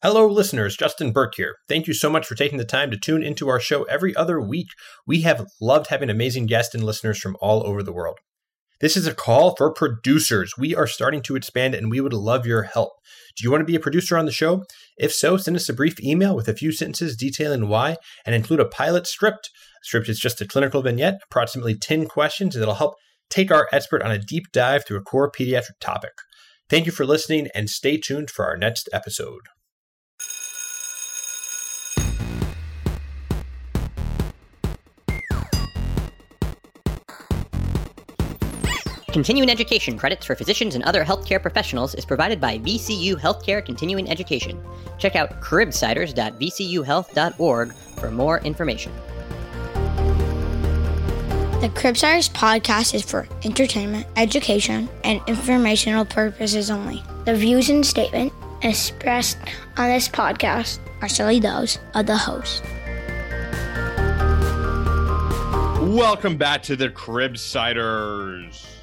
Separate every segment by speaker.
Speaker 1: Hello, listeners. Justin Berk here. Thank you so much for taking the time to tune into our show every other week. We have loved having amazing guests and listeners from all over the world. This is a call for producers. We are starting to expand and we would love your help. Do you want to be a producer on the show? If so, send us a brief email with a few sentences detailing why and include a pilot script. A script is just a clinical vignette, approximately 10 questions that'll help take our expert on a deep dive through a core pediatric topic. Thank you for listening and stay tuned for our next episode.
Speaker 2: Continuing education credits for physicians and other healthcare professionals is provided by VCU Healthcare Continuing Education. Check out cribsiders.vcuhealth.org for more information.
Speaker 3: The Cribsiders podcast is for entertainment, education, and informational purposes only. The views and statements expressed on this podcast are solely those of the host.
Speaker 4: Welcome back to the Cribsiders.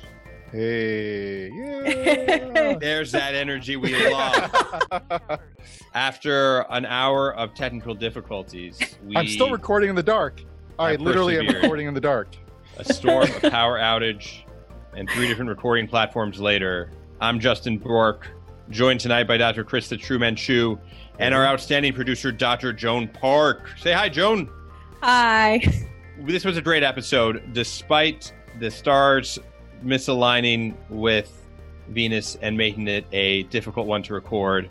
Speaker 5: Hey, yeah.
Speaker 4: There's that energy we love. After an hour of technical difficulties, we
Speaker 5: I'm still recording in the dark. I
Speaker 4: have
Speaker 5: literally am recording in the dark.
Speaker 4: a storm, a power outage, and three different recording platforms later. I'm Justin Berk, joined tonight by Dr. Krista Truman Chu and our outstanding producer, Dr. Joan Park. Say hi, Joan.
Speaker 6: Hi.
Speaker 4: This was a great episode, despite the stars misaligning with Venus and making it a difficult one to record.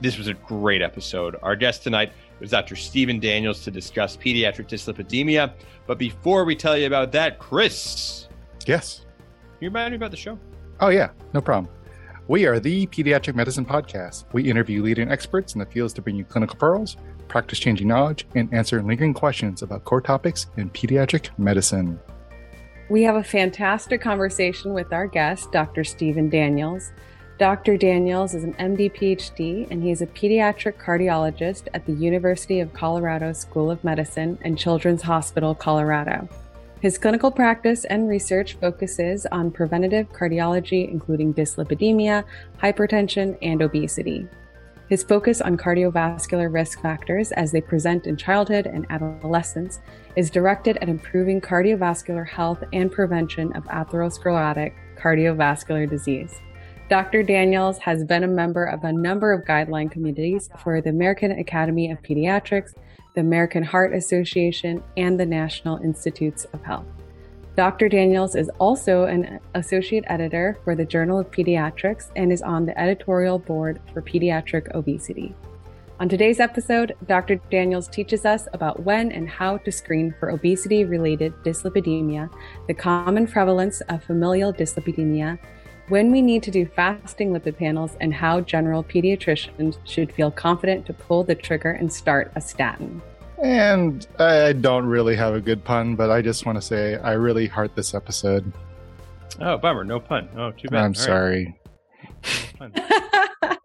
Speaker 4: This was a great episode. Our guest tonight was Dr. Stephen Daniels to discuss pediatric dyslipidemia. But before we tell you about that, Chris,
Speaker 5: Yes.
Speaker 4: can you remind me about the show?
Speaker 5: Oh, yeah. No problem. We are the Pediatric Medicine Podcast. We interview leading experts in the fields to bring you clinical pearls, practice changing knowledge, and answer lingering questions about core topics in pediatric medicine.
Speaker 6: We have a fantastic conversation with our guest, Dr. Stephen Daniels. Dr. Daniels is an MD PhD and he is a pediatric cardiologist at the University of Colorado School of Medicine and Children's Hospital, Colorado. His clinical practice and research focuses on preventative cardiology, including dyslipidemia, hypertension, and obesity. His focus on cardiovascular risk factors as they present in childhood and adolescence is directed at improving cardiovascular health and prevention of atherosclerotic cardiovascular disease. Dr. Daniels has been a member of a number of guideline committees for the American Academy of Pediatrics, the American Heart Association, and the National Institutes of Health. Dr. Daniels is also an associate editor for the Journal of Pediatrics and is on the editorial board for pediatric obesity. On today's episode, Dr. Daniels teaches us about when and how to screen for obesity related dyslipidemia, the common prevalence of familial dyslipidemia, when we need to do fasting lipid panels, and how general pediatricians should feel confident to pull the trigger and start a statin.
Speaker 5: And I don't really have a good pun, but I just want to say I really heart this episode.
Speaker 4: Oh, bummer. No pun. Oh, too bad.
Speaker 5: I'm
Speaker 4: All right.
Speaker 5: sorry.
Speaker 4: Fun.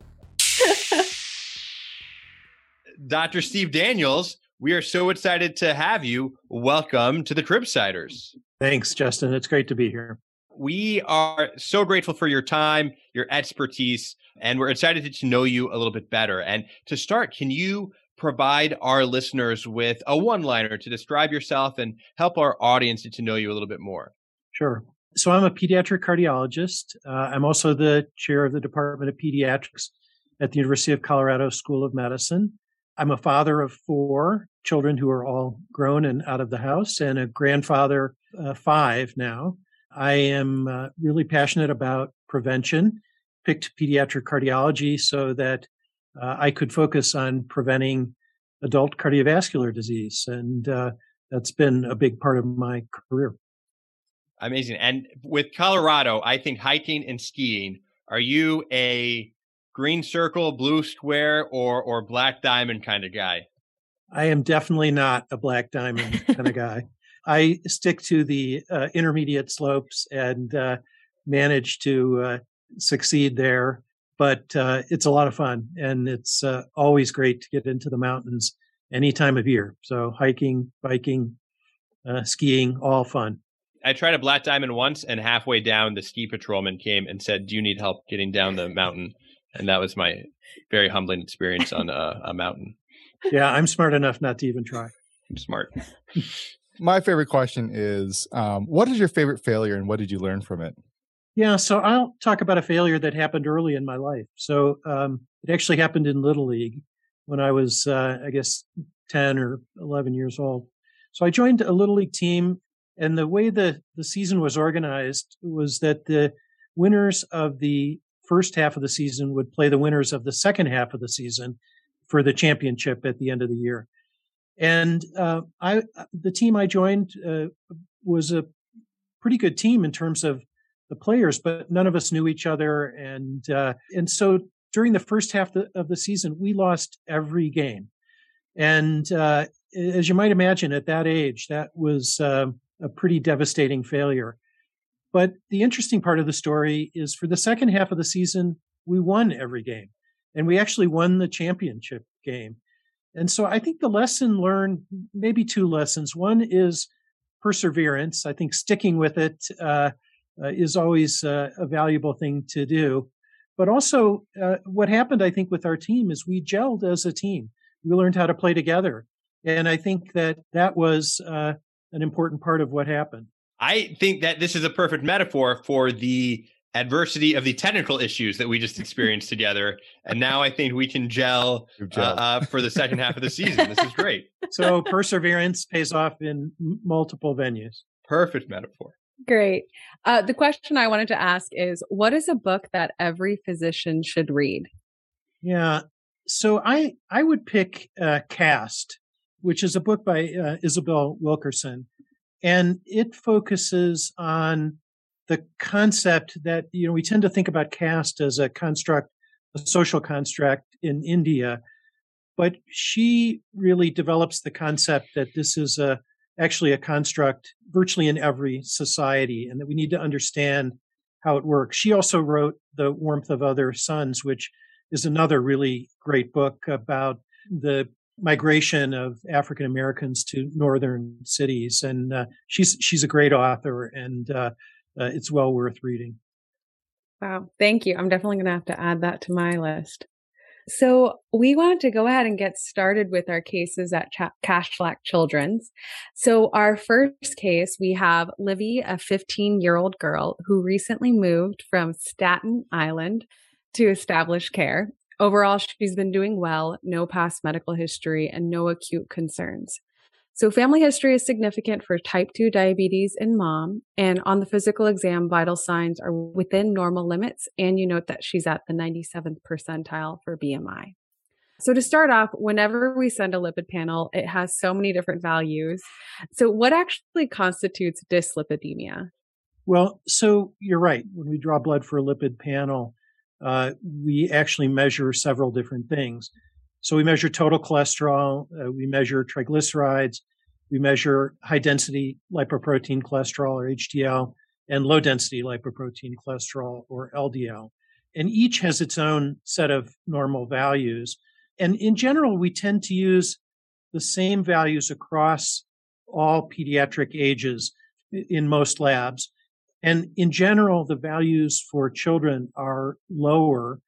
Speaker 4: Dr. Steve Daniels, we are so excited to have you. Welcome to the Cribsiders.
Speaker 7: Thanks, Justin. It's great to be here.
Speaker 4: We are so grateful for your time, your expertise, and we're excited to know you a little bit better. And to start, can you provide our listeners with a one liner to describe yourself and help our audience to know you a little bit more?
Speaker 7: Sure. So I'm a pediatric cardiologist. Uh, I'm also the chair of the Department of Pediatrics at the University of Colorado School of Medicine. I'm a father of four children who are all grown and out of the house, and a grandfather, uh, five now. I am uh, really passionate about prevention, picked pediatric cardiology so that uh, I could focus on preventing adult cardiovascular disease. And uh, that's been a big part of my career.
Speaker 4: Amazing. And with Colorado, I think hiking and skiing, are you a green circle, blue square, or or black diamond kind of guy?
Speaker 7: I am definitely not a black diamond kind of guy. I stick to the uh, intermediate slopes and uh, manage to uh, succeed there. But uh, it's a lot of fun, and it's uh, always great to get into the mountains any time of year. So hiking, biking, uh, skiing, all fun.
Speaker 4: I tried a black diamond once, and halfway down, the ski patrolman came and said, "Do you need help getting down the mountain?" and that was my very humbling experience on a, a mountain.
Speaker 7: Yeah, I'm smart enough not to even try.
Speaker 4: I'm smart.
Speaker 5: My favorite question is um, what is your favorite failure and what did you learn from it?
Speaker 7: Yeah, so I'll talk about a failure that happened early in my life. So um, it actually happened in Little League when I was, uh, I guess, 10 or 11 years old. So I joined a Little League team, and the way the, the season was organized was that the winners of the first half of the season would play the winners of the second half of the season for the championship at the end of the year. And uh, I, the team I joined uh, was a pretty good team in terms of the players, but none of us knew each other, and uh, and so during the first half of the season, we lost every game, and uh, as you might imagine, at that age, that was uh, a pretty devastating failure. But the interesting part of the story is for the second half of the season, we won every game, and we actually won the championship game. And so I think the lesson learned, maybe two lessons. One is perseverance. I think sticking with it uh, is always uh, a valuable thing to do. But also, uh, what happened, I think, with our team is we gelled as a team. We learned how to play together. And I think that that was uh, an important part of what happened.
Speaker 4: I think that this is a perfect metaphor for the adversity of the technical issues that we just experienced together. And now I think we can gel uh, uh, for the second half of the season. This is great.
Speaker 7: So perseverance pays off in multiple venues.
Speaker 4: Perfect metaphor.
Speaker 6: Great. Uh, the question I wanted to ask is what is a book that every physician should read?
Speaker 7: Yeah. So I, I would pick uh, Caste, which is a book by uh, Isabel Wilkerson. And it focuses on the concept that, you know, we tend to think about caste as a construct, a social construct in India. But she really develops the concept that this is a, actually a construct virtually in every society and that we need to understand how it works. She also wrote The Warmth of Other Suns, which is another really great book about the migration of African Americans to northern cities. And uh, she's she's a great author, and uh, uh, it's well worth reading.
Speaker 6: Wow. Thank you. I'm definitely going to have to add that to my list. So we wanted to go ahead and get started with our cases at Ch- Kashlak Children's. So our first case, we have Livy, a 15 year old girl who recently moved from Staten Island to established care. Overall, she's been doing well, no past medical history and no acute concerns. So family history is significant for type 2 diabetes in mom. And on the physical exam, vital signs are within normal limits. And you note that she's at the 97th percentile for BMI. So to start off, whenever we send a lipid panel, it has so many different values. So what actually constitutes dyslipidemia?
Speaker 7: Well, so you're right. When we draw blood for a lipid panel, uh, we actually measure several different things. So we measure total cholesterol, uh, we measure triglycerides, we measure high density lipoprotein cholesterol or HDL and low density lipoprotein cholesterol or LDL. And each has its own set of normal values. And in general, we tend to use the same values across all pediatric ages in most labs. And in general, the values for children are lower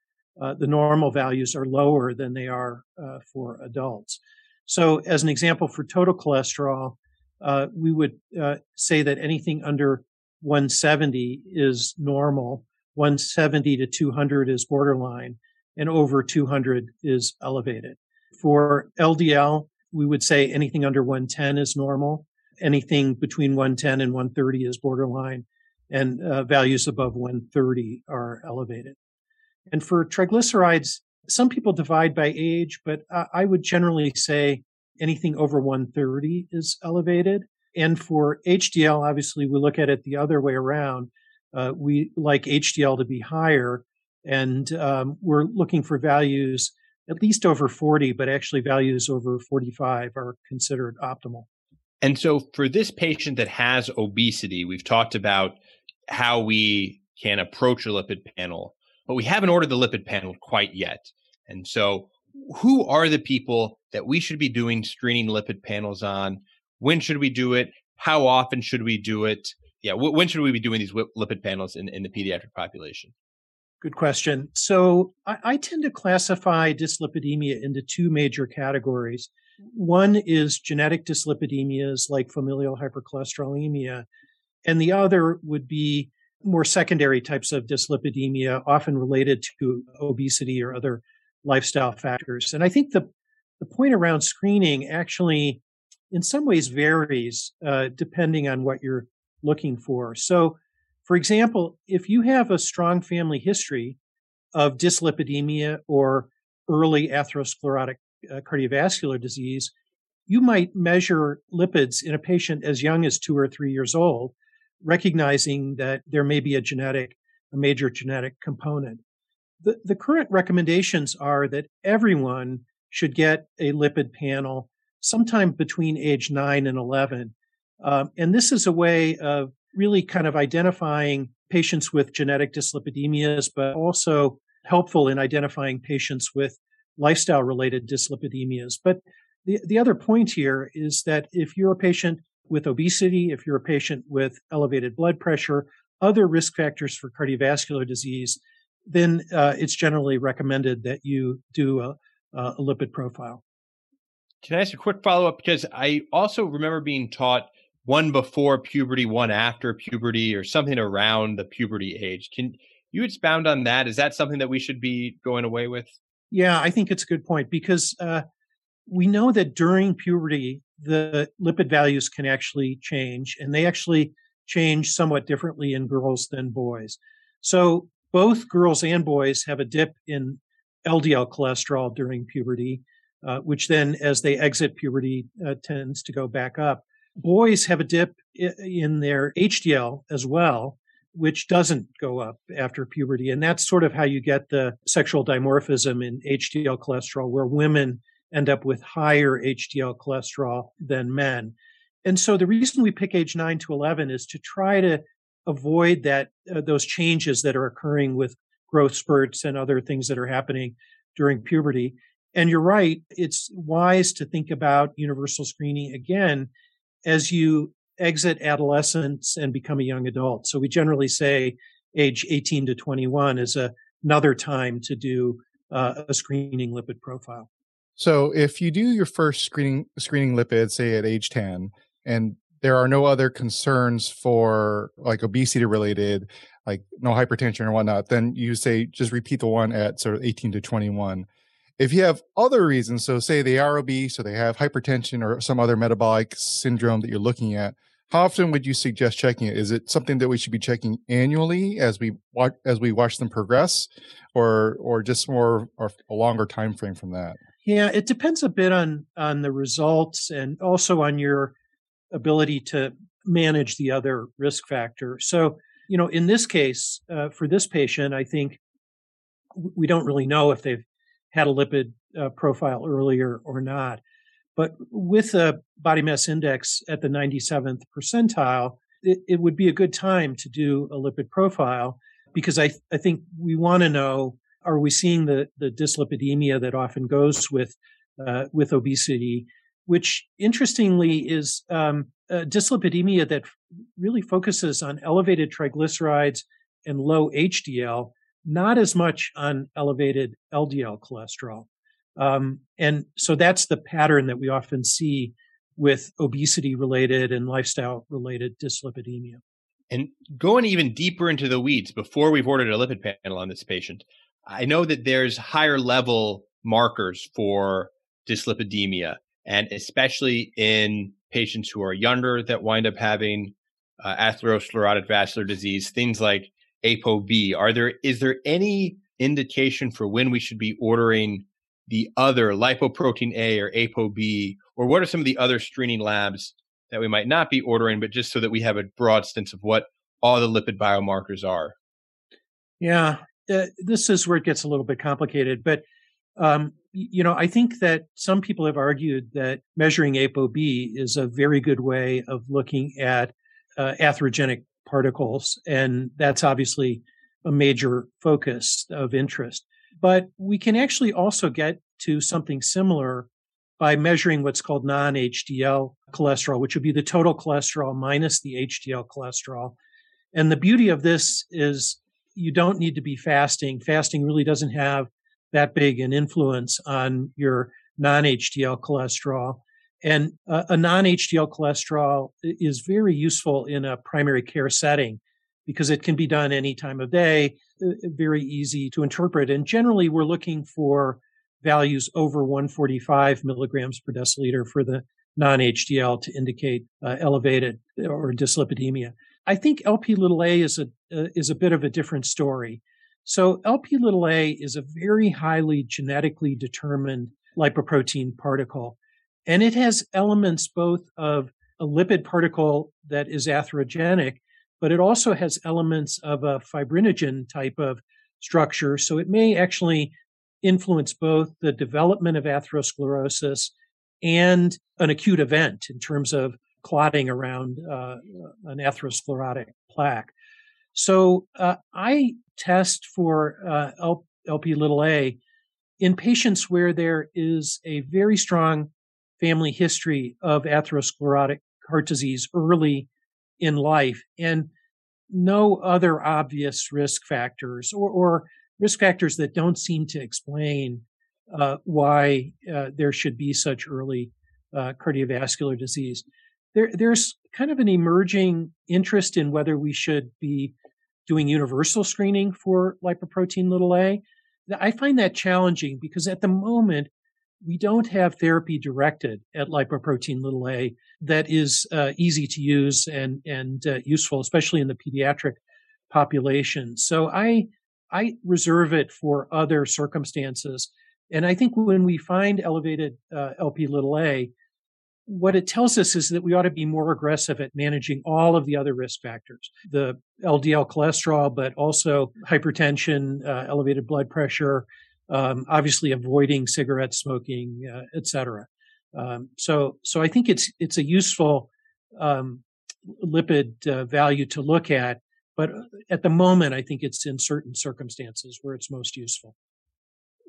Speaker 7: uh, the normal values are lower than they are uh, for adults. So, as an example, for total cholesterol, uh, we would uh, say that anything under 170 is normal, 170 to 200 is borderline, and over 200 is elevated. For LDL, we would say anything under 110 is normal, anything between 110 and 130 is borderline, and uh, values above 130 are elevated. And for triglycerides, some people divide by age, but I would generally say anything over 130 is elevated. And for HDL, obviously, we look at it the other way around. Uh, we like HDL to be higher, and um, we're looking for values at least over 40, but actually values over 45 are considered optimal.
Speaker 4: And so, for this patient that has obesity, we've talked about how we can approach a lipid panel but we haven't ordered the lipid panel quite yet. And so, who are the people that we should be doing screening lipid panels on? When should we do it? How often should we do it? Yeah, when should we be doing these lipid panels in, in the pediatric population?
Speaker 7: Good question. So I, I, tend to classify dyslipidemia into two major categories. One is genetic dyslipidemias like familial hypercholesterolemia, and the other would be more secondary types of dyslipidemia, often related to obesity or other lifestyle factors. And I think the, the point around screening actually, in some ways, varies uh, depending on what you're looking for. So, for example, if you have a strong family history of dyslipidemia or early atherosclerotic uh, cardiovascular disease, you might measure lipids in a patient as young as two or three years old, recognizing that there may be a genetic, a major genetic component. The, the current recommendations are that everyone should get a lipid panel sometime between age 9 and 11. Um, and this is a way of really kind of identifying patients with genetic dyslipidemias, but also helpful in identifying patients with lifestyle related dyslipidemias. But the, the other point here is that if you're a patient with obesity, if you're a patient with elevated blood pressure, other risk factors for cardiovascular disease, then uh, it's generally recommended that you do a, a lipid profile.
Speaker 4: Can I ask a quick follow up? Because I also remember being taught one before puberty, one after puberty, or something around the puberty age. Can you expound on that? Is that something that we should be going away with?
Speaker 7: Yeah, I think it's a good point because uh, we know that during puberty, the lipid values can actually change, and they actually change somewhat differently in girls than boys. So both girls and boys have a dip in LDL cholesterol during puberty, uh, which then, as they exit puberty, uh, tends to go back up. Boys have a dip in their HDL as well, which doesn't go up after puberty. And that's sort of how you get the sexual dimorphism in HDL cholesterol, where women end up with higher HDL cholesterol than men. And so the reason we pick age 9 to 11 is to try to avoid that uh, those changes that are occurring with growth spurts and other things that are happening during puberty. And you're right, it's wise to think about universal screening again as you exit adolescence and become a young adult. So we generally say age 18 to 21 is a, another time to do uh, a screening lipid profile.
Speaker 5: So if you do your first screening screening lipids, say at age 10, and there are no other concerns for like obesity related, like no hypertension or whatnot, then you say just repeat the one at sort of 18 to 21. If you have other reasons, so say they are obese or they have hypertension or some other metabolic syndrome that you're looking at, how often would you suggest checking it? Is it something that we should be checking annually as we watch as we watch them progress, or or just more or a longer time frame from that?
Speaker 7: Yeah, it depends a bit on on the results and also on your ability to manage the other risk factor. So, you know, in this case, uh, for this patient, I think we don't really know if they've had a lipid uh, profile earlier or not. But with a body mass index at the 97th percentile, it, it would be a good time to do a lipid profile because I, I think we want to know are we seeing the, the dyslipidemia that often goes with uh, with obesity, which interestingly is um, dyslipidemia that really focuses on elevated triglycerides and low HDL, not as much on elevated LDL cholesterol. Um, and so that's the pattern that we often see with obesity related and lifestyle related dyslipidemia.
Speaker 4: And going even deeper into the weeds, before we've ordered a lipid panel on this patient, I know that there's higher level markers for dyslipidemia, and especially in patients who are younger that wind up having uh, atherosclerotic vascular disease, things like ApoB. Are there is there any indication for when we should be ordering the other lipoprotein A or ApoB, or what are some of the other screening labs that we might not be ordering, but just so that we have a broad sense of what all the lipid biomarkers are?
Speaker 7: Yeah, uh, this is where it gets a little bit complicated, but um, you know, I think that some people have argued that measuring ApoB is a very good way of looking at uh, atherogenic particles, and that's obviously a major focus of interest. But we can actually also get to something similar by measuring what's called non HDL cholesterol, which would be the total cholesterol minus the HDL cholesterol. And the beauty of this is you don't need to be fasting. Fasting really doesn't have that big an influence on your non-HDL cholesterol. And uh, a non-HDL cholesterol is very useful in a primary care setting because it can be done any time of day, uh, very easy to interpret. And generally, we're looking for values over 145 milligrams per deciliter for the non-HDL to indicate uh, elevated or dyslipidemia. I think LP little a is a uh, is a bit of a different story. So LP little a is a very highly genetically determined lipoprotein particle, and it has elements both of a lipid particle that is atherogenic, but it also has elements of a fibrinogen type of structure. So it may actually influence both the development of atherosclerosis and an acute event in terms of clotting around uh, an atherosclerotic plaque. So uh, I test for uh, LP little a in patients where there is a very strong family history of atherosclerotic heart disease early in life and no other obvious risk factors or, or risk factors that don't seem to explain uh, why uh, there should be such early uh, cardiovascular disease. There, there's kind of an emerging interest in whether we should be doing universal screening for lipoprotein little a. I find that challenging because at the moment, we don't have therapy directed at lipoprotein little a that is uh, easy to use and and uh, useful, especially in the pediatric population. So I I reserve it for other circumstances. And I think when we find elevated uh, LP little a, what it tells us is that we ought to be more aggressive at managing all of the other risk factors the LDL cholesterol, but also hypertension, uh, elevated blood pressure, um, obviously avoiding cigarette smoking, uh. Um, so, so I think it's it's a useful um, lipid uh, value to look at, but at the moment, I think it's in certain circumstances where it's most useful.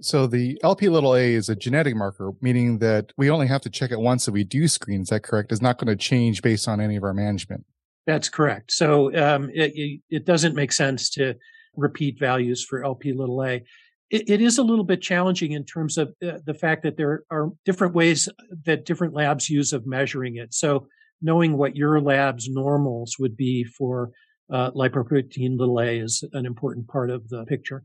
Speaker 5: So the LP little a is a genetic marker, meaning that we only have to check it once if we do screen. Is that correct? It's not going to change based on any of our management.
Speaker 7: That's correct. So um, it, it, doesn't make sense to repeat values for LP little a. It, it is a little bit challenging in terms of uh, the fact that there are different ways that different labs use of measuring it. So knowing what your lab's normals would be for uh, lipoprotein little a is an important part of the picture.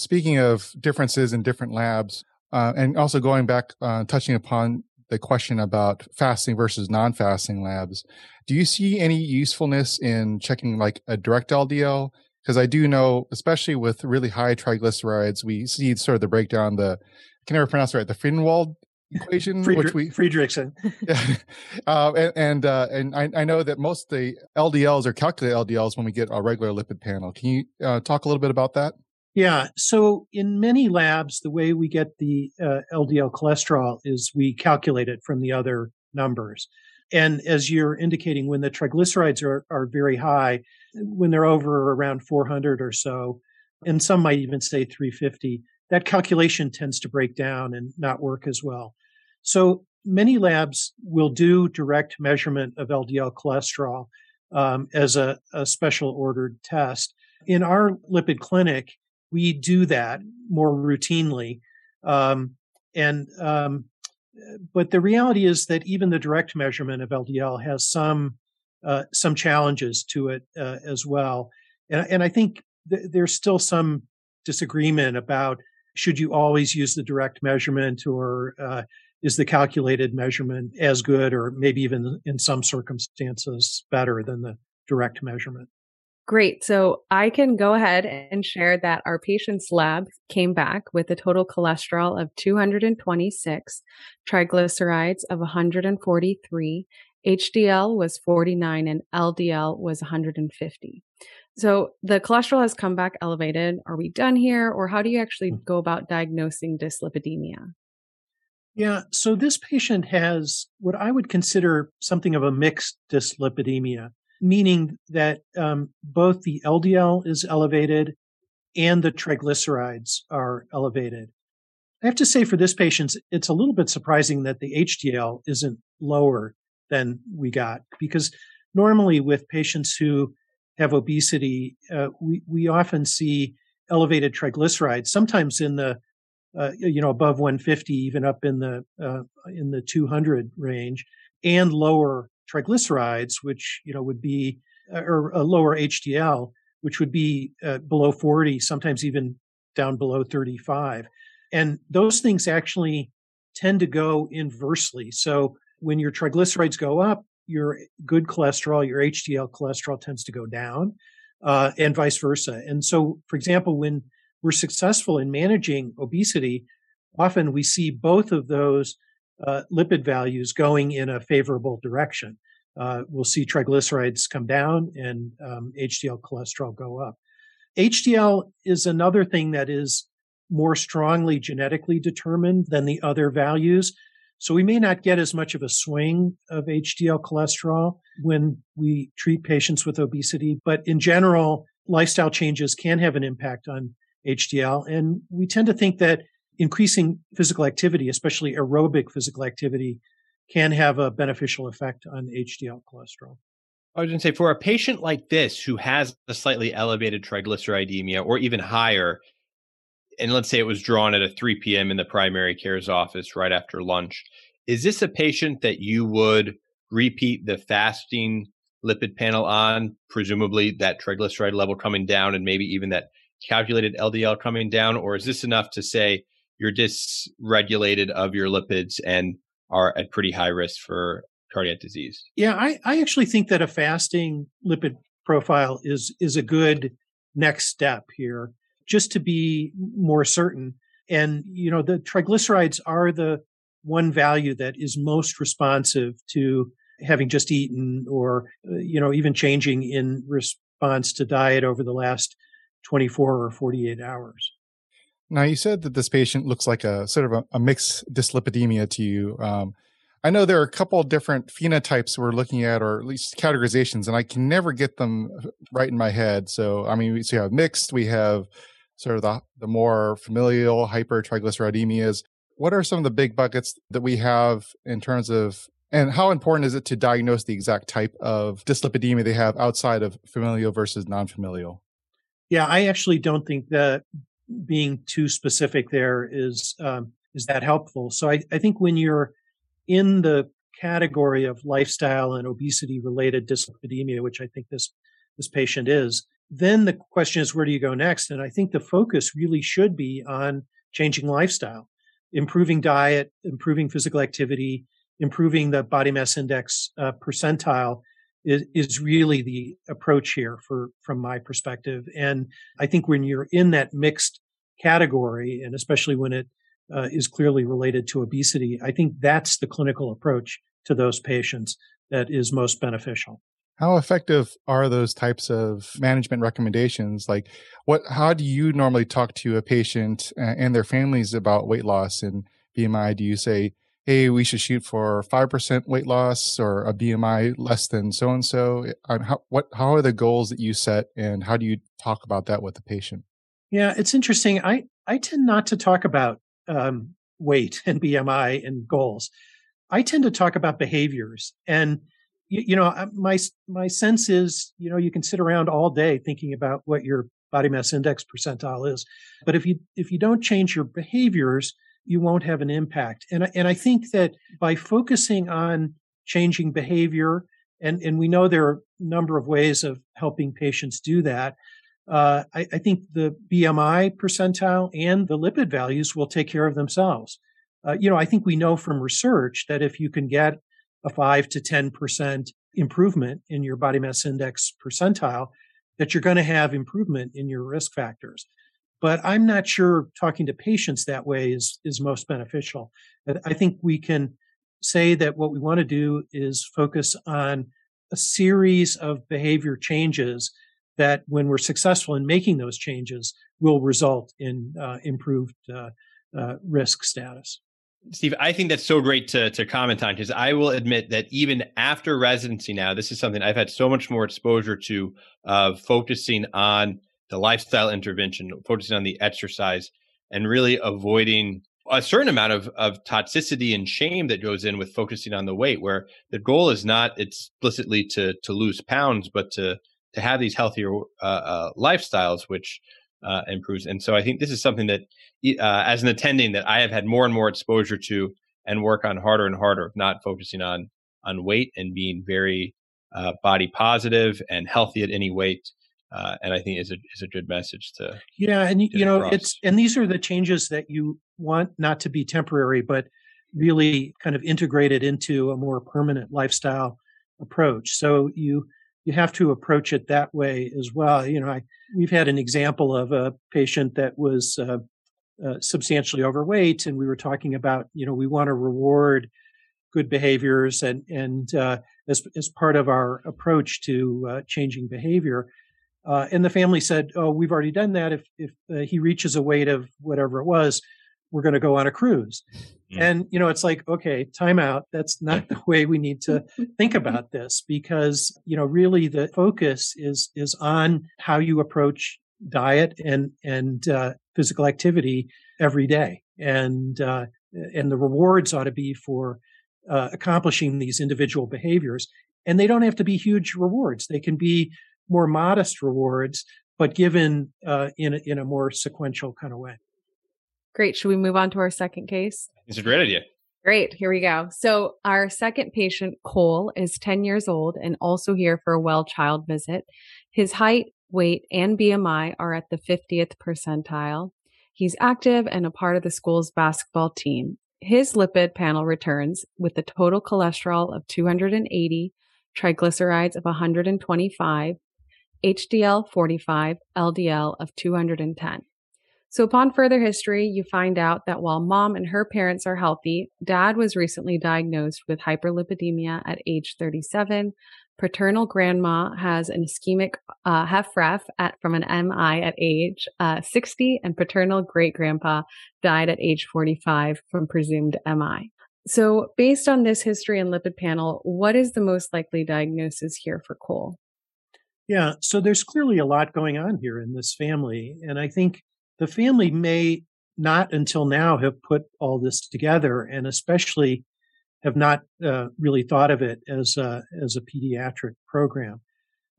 Speaker 5: Speaking of differences in different labs, uh, and also going back, uh, touching upon the question about fasting versus non-fasting labs, do you see any usefulness in checking like a direct LDL? Because I do know, especially with really high triglycerides, we see sort of the breakdown, the I can never pronounce it right, the Friedewald equation,
Speaker 7: Friedrich,
Speaker 5: which we
Speaker 7: Friedrichsen.
Speaker 5: yeah, uh, and and, uh, and I, I, know that most of the LDLs are calculated LDLs when we get a regular lipid panel. Can you uh, talk a little bit about that?
Speaker 7: Yeah. So in many labs, the way we get the uh, LDL cholesterol is we calculate it from the other numbers. And as you're indicating, when the triglycerides are, are very high, when they're over around 400 or so, and some might even say 350, that calculation tends to break down and not work as well. So many labs will do direct measurement of LDL cholesterol um, as a, a special ordered test. In our lipid clinic, we do that more routinely. Um, and, um, but the reality is that even the direct measurement of LDL has some, uh, some challenges to it, uh, as well. And, and I think th- there's still some disagreement about should you always use the direct measurement or, uh, is the calculated measurement as good or maybe even in some circumstances better than the direct measurement?
Speaker 6: Great. So I can go ahead and share that our patient's lab came back with a total cholesterol of 226, triglycerides of 143, HDL was 49, and LDL was 150. So the cholesterol has come back elevated. Are we done here? Or how do you actually hmm. go about diagnosing dyslipidemia?
Speaker 7: Yeah, so this patient has what I would consider something of a mixed dyslipidemia meaning that um, both the LDL is elevated and the triglycerides are elevated. I have to say for this patient, it's a little bit surprising that the HDL isn't lower than we got because normally with patients who have obesity, uh, we, we often see elevated triglycerides, sometimes in the, uh, you know, above 150, even up in the, uh, in the 200 range and lower triglycerides, which, you know, would be, uh, or a lower HDL, which would be uh, below 40, sometimes even down below 35. And those things actually tend to go inversely. So when your triglycerides go up, your good cholesterol, your HDL cholesterol tends to go down, uh, and vice versa. And so, for example, when we're successful in managing obesity, often we see both of those uh, lipid values going in a favorable direction. Uh, we'll see triglycerides come down and um, HDL cholesterol go up. HDL is another thing that is more strongly genetically determined than the other values. So we may not get as much of a swing of HDL cholesterol when we treat patients with obesity, but in general, lifestyle changes can have an impact on HDL. And we tend to think that increasing physical activity, especially aerobic physical activity, can have a beneficial effect on HDL cholesterol.
Speaker 4: I was going to say for a patient like this who has a slightly elevated triglyceridemia or even higher, and let's say it was drawn at a 3 p.m. in the primary care's office right after lunch, is this a patient that you would repeat the fasting lipid panel on, presumably that triglyceride level coming down and maybe even that calculated LDL coming down? Or is this enough to say you're dysregulated of your lipids and are at pretty high risk for cardiac disease?
Speaker 7: Yeah, I, I actually think that a fasting lipid profile is is a good next step here, just to be more certain. And you know, the triglycerides are the one value that is most responsive to having just eaten or you know even changing in response to diet over the last 24 or 48 hours
Speaker 5: now you said that this patient looks like a sort of a, a mixed dyslipidemia to you um, I know there are a couple different phenotypes we're looking at, or at least categorizations, and I can never get them right in my head. So, I mean, we so have mixed, we have sort of the, the more familial hypertriglyceridemias. What are some of the big buckets that we have in terms of, and how important is it to diagnose the exact type of dyslipidemia they have outside of familial versus non-familial?
Speaker 7: Yeah, I actually don't think that being too specific there is um, is that helpful. So I, I think when you're in the category of lifestyle and obesity related dyslipidemia, which I think this, this patient is, then the question is, where do you go next? And I think the focus really should be on changing lifestyle, improving diet, improving physical activity, improving the body mass index uh, percentile is, is really the approach here for, from my perspective. And I think when you're in that mixed category, and especially when it uh, is clearly related to obesity. I think that's the clinical approach to those patients that is most beneficial.
Speaker 5: How effective are those types of management recommendations? Like, what? How do you normally talk to a patient and their families about weight loss and BMI? Do you say, "Hey, we should shoot for five percent weight loss or a BMI less than so and so"? How what? How are the goals that you set, and how do you talk about that with the patient?
Speaker 7: Yeah, it's interesting. I I tend not to talk about um, weight and BMI and goals. I tend to talk about behaviors and you, you know my my sense is you know you can sit around all day thinking about what your body mass index percentile is but if you if you don't change your behaviors you won't have an impact and and I think that by focusing on changing behavior and and we know there are a number of ways of helping patients do that uh, I, I, think the BMI percentile and the lipid values will take care of themselves. Uh, you know, I think we know from research that if you can get a five to 10% improvement in your body mass index percentile, that you're going to have improvement in your risk factors. But I'm not sure talking to patients that way is, is most beneficial. I think we can say that what we want to do is focus on a series of behavior changes that when we're successful in making those changes will result in uh, improved uh, uh, risk status.
Speaker 4: Steve, I think that's so great to, to comment on because I will admit that even after residency now, this is something I've had so much more exposure to of focusing on the lifestyle intervention, focusing on the exercise, and really avoiding a certain amount of, of toxicity and shame that goes in with focusing on the weight, where the goal is not explicitly to to lose pounds, but to to have these healthier uh, uh, lifestyles, which uh, improves. And so I think this is something that, uh, as an attending, that I have had more and more exposure to and work on harder and harder, of not focusing on on weight and being very uh, body positive and healthy at any weight. Uh, and I think is a is a good message to
Speaker 7: yeah, and you know across. it's and these are the changes that you want not to be temporary, but really kind of integrated into a more permanent lifestyle approach. So you you have to approach it that way as well. You know, I, we've had an example of a patient that was uh, uh, substantially overweight, and we were talking about, you know, we want to reward good behaviors, and and uh, as as part of our approach to uh, changing behavior. Uh, and the family said, "Oh, we've already done that. If if uh, he reaches a weight of whatever it was, we're going to go on a cruise." And, you know, it's like, okay, time out. That's not the way we need to think about this because, you know, really the focus is, is on how you approach diet and, and, uh, physical activity every day. And, uh, and the rewards ought to be for, uh, accomplishing these individual behaviors. And they don't have to be huge rewards. They can be more modest rewards, but given, uh, in, a, in a more sequential kind of way.
Speaker 6: Great. Should we move on to our second case?
Speaker 4: It's a great idea.
Speaker 6: Great. Here we go. So, our second patient, Cole, is 10 years old and also here for a well child visit. His height, weight, and BMI are at the 50th percentile. He's active and a part of the school's basketball team. His lipid panel returns with a total cholesterol of 280, triglycerides of 125, HDL 45, LDL of 210. So, upon further history, you find out that while mom and her parents are healthy, dad was recently diagnosed with hyperlipidemia at age 37. Paternal grandma has an ischemic uh, HFrEF at, from an MI at age uh, 60, and paternal great grandpa died at age 45 from presumed MI. So, based on this history and lipid panel, what is the most likely diagnosis here for Cole?
Speaker 7: Yeah, so there's clearly a lot going on here in this family. And I think the family may not until now have put all this together and especially have not uh, really thought of it as a, as a pediatric program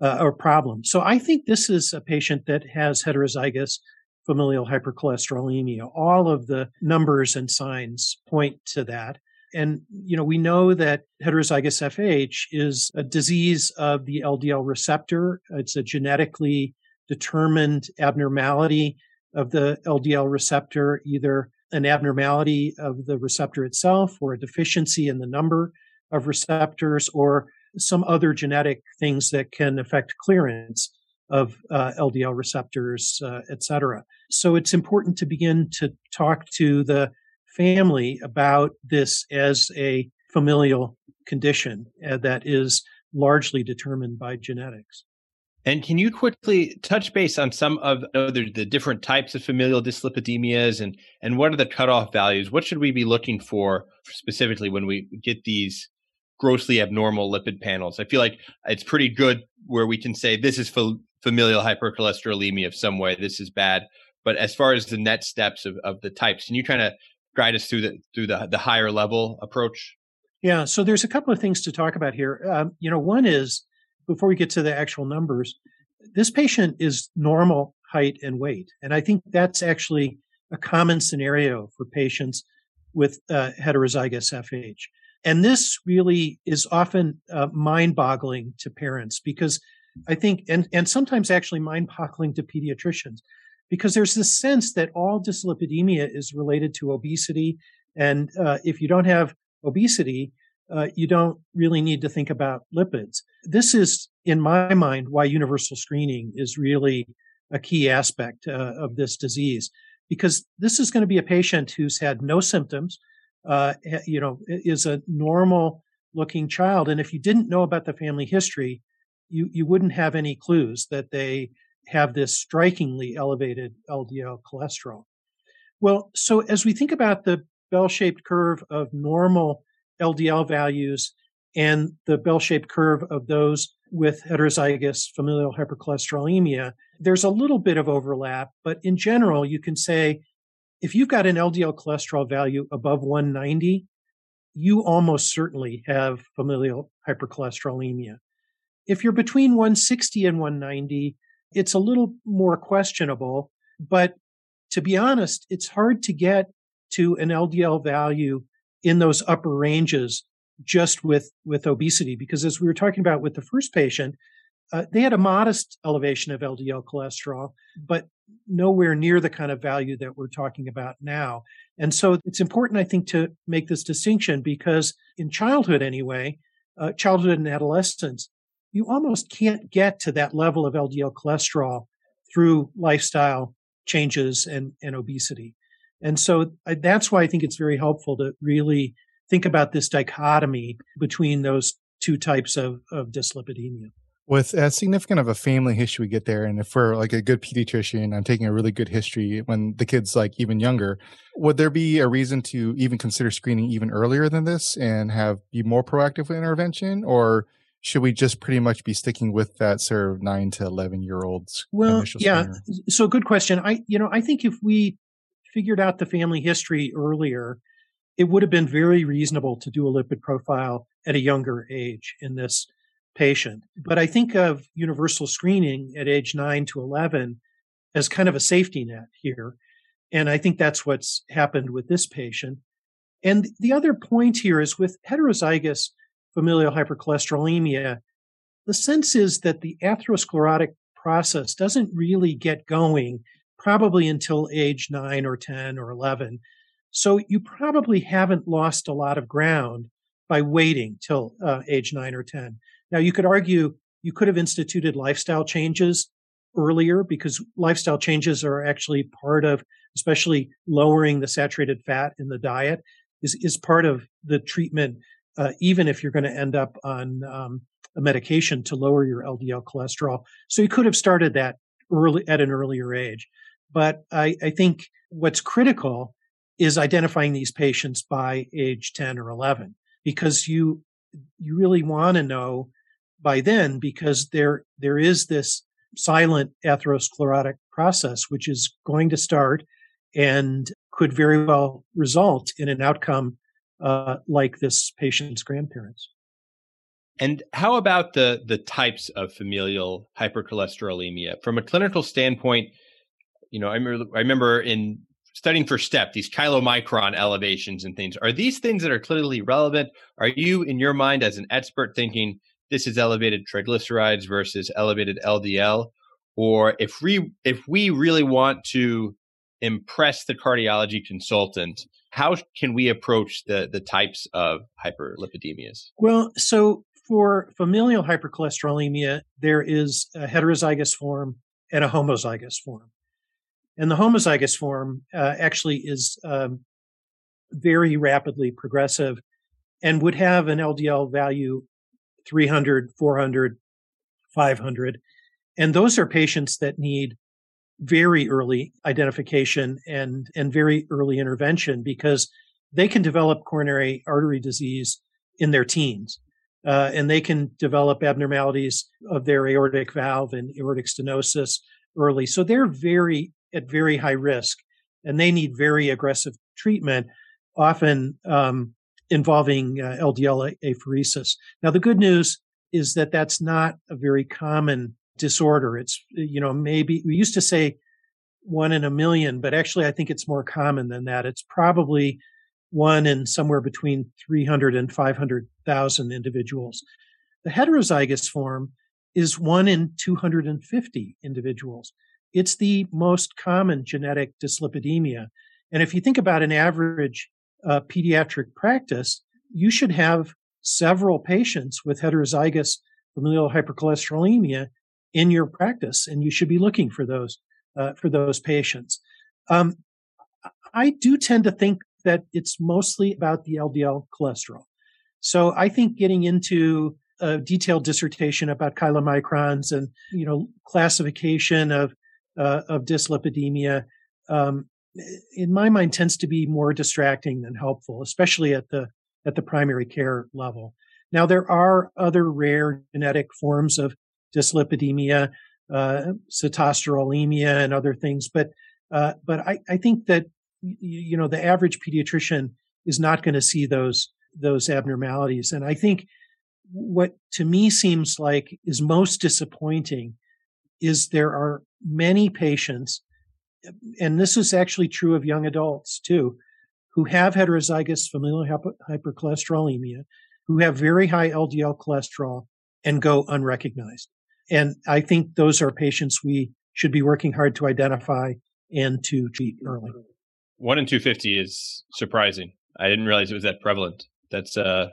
Speaker 7: uh, or problem. So I think this is a patient that has heterozygous familial hypercholesterolemia. All of the numbers and signs point to that. And, you know, we know that heterozygous FH is a disease of the LDL receptor. It's a genetically determined abnormality of the LDL receptor, either an abnormality of the receptor itself or a deficiency in the number of receptors or some other genetic things that can affect clearance of uh, LDL receptors, uh, et cetera. So it's important to begin to talk to the family about this as a familial condition uh, that is largely determined by genetics.
Speaker 4: And can you quickly touch base on some of the, the different types of familial dyslipidemias and, and what are the cutoff values? What should we be looking for specifically when we get these grossly abnormal lipid panels? I feel like it's pretty good where we can say this is fa- familial hypercholesterolemia of some way, this is bad. But as far as the next steps of, of the types, can you kind of guide us through the through the, the higher level approach?
Speaker 7: Yeah, so there's a couple of things to talk about here. Um, you know, one is before we get to the actual numbers, this patient is normal height and weight. And I think that's actually a common scenario for patients with uh, heterozygous FH. And this really is often uh, mind boggling to parents because I think, and, and sometimes actually mind boggling to pediatricians because there's this sense that all dyslipidemia is related to obesity. And uh, if you don't have obesity, uh, you don't really need to think about lipids. This is, in my mind, why universal screening is really a key aspect uh, of this disease, because this is going to be a patient who's had no symptoms, uh, you know, is a normal looking child. And if you didn't know about the family history, you, you wouldn't have any clues that they have this strikingly elevated LDL cholesterol. Well, so as we think about the bell shaped curve of normal LDL values and the bell shaped curve of those with heterozygous familial hypercholesterolemia, there's a little bit of overlap, but in general, you can say if you've got an LDL cholesterol value above 190, you almost certainly have familial hypercholesterolemia. If you're between 160 and 190, it's a little more questionable. But to be honest, it's hard to get to an LDL value in those upper ranges just with, with obesity. Because as we were talking about with the first patient, uh, they had a modest elevation of LDL cholesterol, but nowhere near the kind of value that we're talking about now. And so it's important, I think, to make this distinction because in childhood, anyway, uh, childhood and adolescence, you almost can't get to that level of LDL cholesterol through lifestyle changes and, and obesity. And so I, that's why I think it's very helpful to really think about this dichotomy between those two types of, of dyslipidemia.
Speaker 5: With as significant of a family history we get there and if we're like a good pediatrician i'm taking a really good history when the kid's like even younger would there be a reason to even consider screening even earlier than this and have be more proactive with intervention? Or should we just pretty much be sticking with that sort of 9 to 11 year olds
Speaker 7: well yeah so good question. I you know i think if we figured out the family history earlier it would have been very reasonable to do a lipid profile at a younger age in this patient. But I think of universal screening at age 9 to 11 as kind of a safety net here. And I think that's what's happened with this patient. And the other point here is with heterozygous familial hypercholesterolemia, the sense is that the atherosclerotic process doesn't really get going probably until age 9 or 10 or 11. So you probably haven't lost a lot of ground by waiting till uh, age 9 or 10. Now, you could argue you could have instituted lifestyle changes earlier because lifestyle changes are actually part of, especially lowering the saturated fat in the diet, is, is part of the treatment, uh, even if you're going to end up on um, a medication to lower your LDL cholesterol. So you could have started that early at an earlier age. But I, I think what's critical is identifying these patients by age 10 or 11 because you you really want to know by then because there there is this silent atherosclerotic process which is going to start and could very well result in an outcome uh, like this patient's grandparents.
Speaker 4: And how about the the types of familial hypercholesterolemia from a clinical standpoint? You know, I remember, I remember in studying for STEP these chylomicron elevations and things. Are these things that are clinically relevant? Are you, in your mind, as an expert, thinking this is elevated triglycerides versus elevated LDL, or if we if we really want to impress the cardiology consultant, how can we approach the the types of hyperlipidemias?
Speaker 7: Well, so for familial hypercholesterolemia, there is a heterozygous form and a homozygous form. And the homozygous form uh, actually is um, very rapidly progressive and would have an LDL value 300, 400, 500. And those are patients that need very early identification and, and very early intervention because they can develop coronary artery disease in their teens. Uh, and they can develop abnormalities of their aortic valve and aortic stenosis early. So they're very at very high risk and they need very aggressive treatment, often um, involving uh, LDL apheresis. Now, the good news is that that's not a very common disorder. It's, you know, maybe we used to say one in a million, but actually I think it's more common than that. It's probably one in somewhere between 300 and 500,000 individuals. The heterozygous form is one in 250 individuals. It's the most common genetic dyslipidemia. And if you think about an average uh, pediatric practice, you should have several patients with heterozygous familial hypercholesterolemia in your practice, and you should be looking for those uh, for those patients. Um, I do tend to think that it's mostly about the LDL cholesterol. So I think getting into a detailed dissertation about chylomicrons and you know classification of uh, of dyslipidemia um, in my mind tends to be more distracting than helpful, especially at the at the primary care level. Now there are other rare genetic forms of dyslipidemia, uh, and other things, but uh, but I, I think that you know the average pediatrician is not going to see those those abnormalities, and I think what to me seems like is most disappointing is there are many patients, and this is actually true of young adults too, who have heterozygous familial hypercholesterolemia, who have very high LDL cholesterol and go unrecognized. And I think those are patients we should be working hard to identify and to treat early.
Speaker 4: One in 250 is surprising. I didn't realize it was that prevalent. That's uh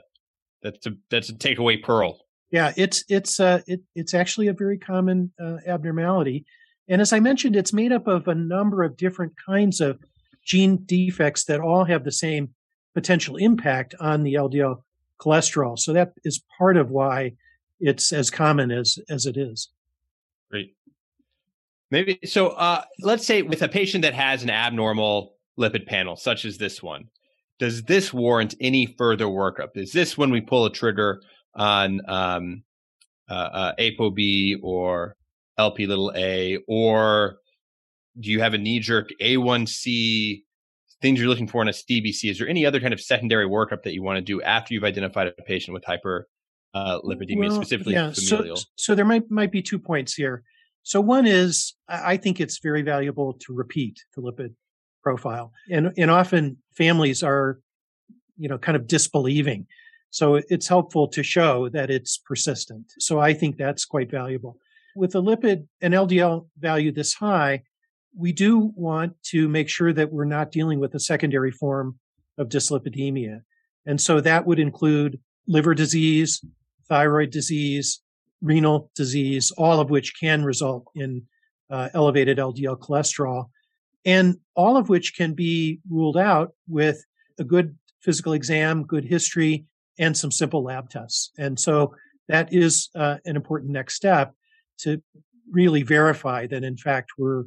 Speaker 4: that's a that's a takeaway pearl.
Speaker 7: Yeah, it's it's uh it, it's actually a very common uh, abnormality, and as I mentioned, it's made up of a number of different kinds of gene defects that all have the same potential impact on the LDL cholesterol. So that is part of why it's as common as as it is.
Speaker 4: Great. Maybe so. Uh, let's say with a patient that has an abnormal lipid panel, such as this one, does this warrant any further workup? Is this when we pull a trigger on um, uh, uh, ApoB or LP little a, or do you have a knee jerk A1C things you're looking for in a CBC? Is there any other kind of secondary workup that you want to do after you've identified a patient with hyper uh, lipidemia, well, specifically yeah, familial?
Speaker 7: So, so there might might be two points here. So one is I think it's very valuable to repeat the lipid profile. And, and often families are, you know, kind of disbelieving. So it's helpful to show that it's persistent. So I think that's quite valuable. With a lipid, an LDL value this high, we do want to make sure that we're not dealing with a secondary form of dyslipidemia. And so that would include liver disease, thyroid disease, renal disease, all of which can result in uh, elevated LDL cholesterol, and all of which can be ruled out with a good physical exam, good history, and some simple lab tests. And so that is uh, an important next step to really verify that, in fact, we're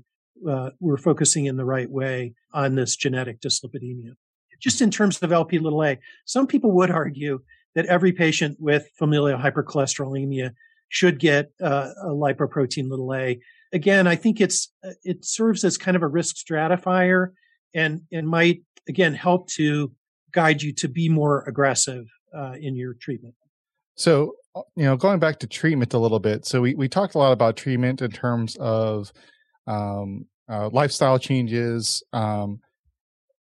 Speaker 7: uh, we're focusing in the right way on this genetic dyslipidemia. Just in terms of LP little a, some people would argue that every patient with familial hypercholesterolemia should get uh, a lipoprotein little a. Again, I think it's uh, it serves as kind of a risk stratifier and and might again help to guide you to be more aggressive uh, in your treatment.
Speaker 5: So, uh, you know, going back to treatment a little bit. So we we talked a lot about treatment in terms of um, uh, lifestyle changes, um,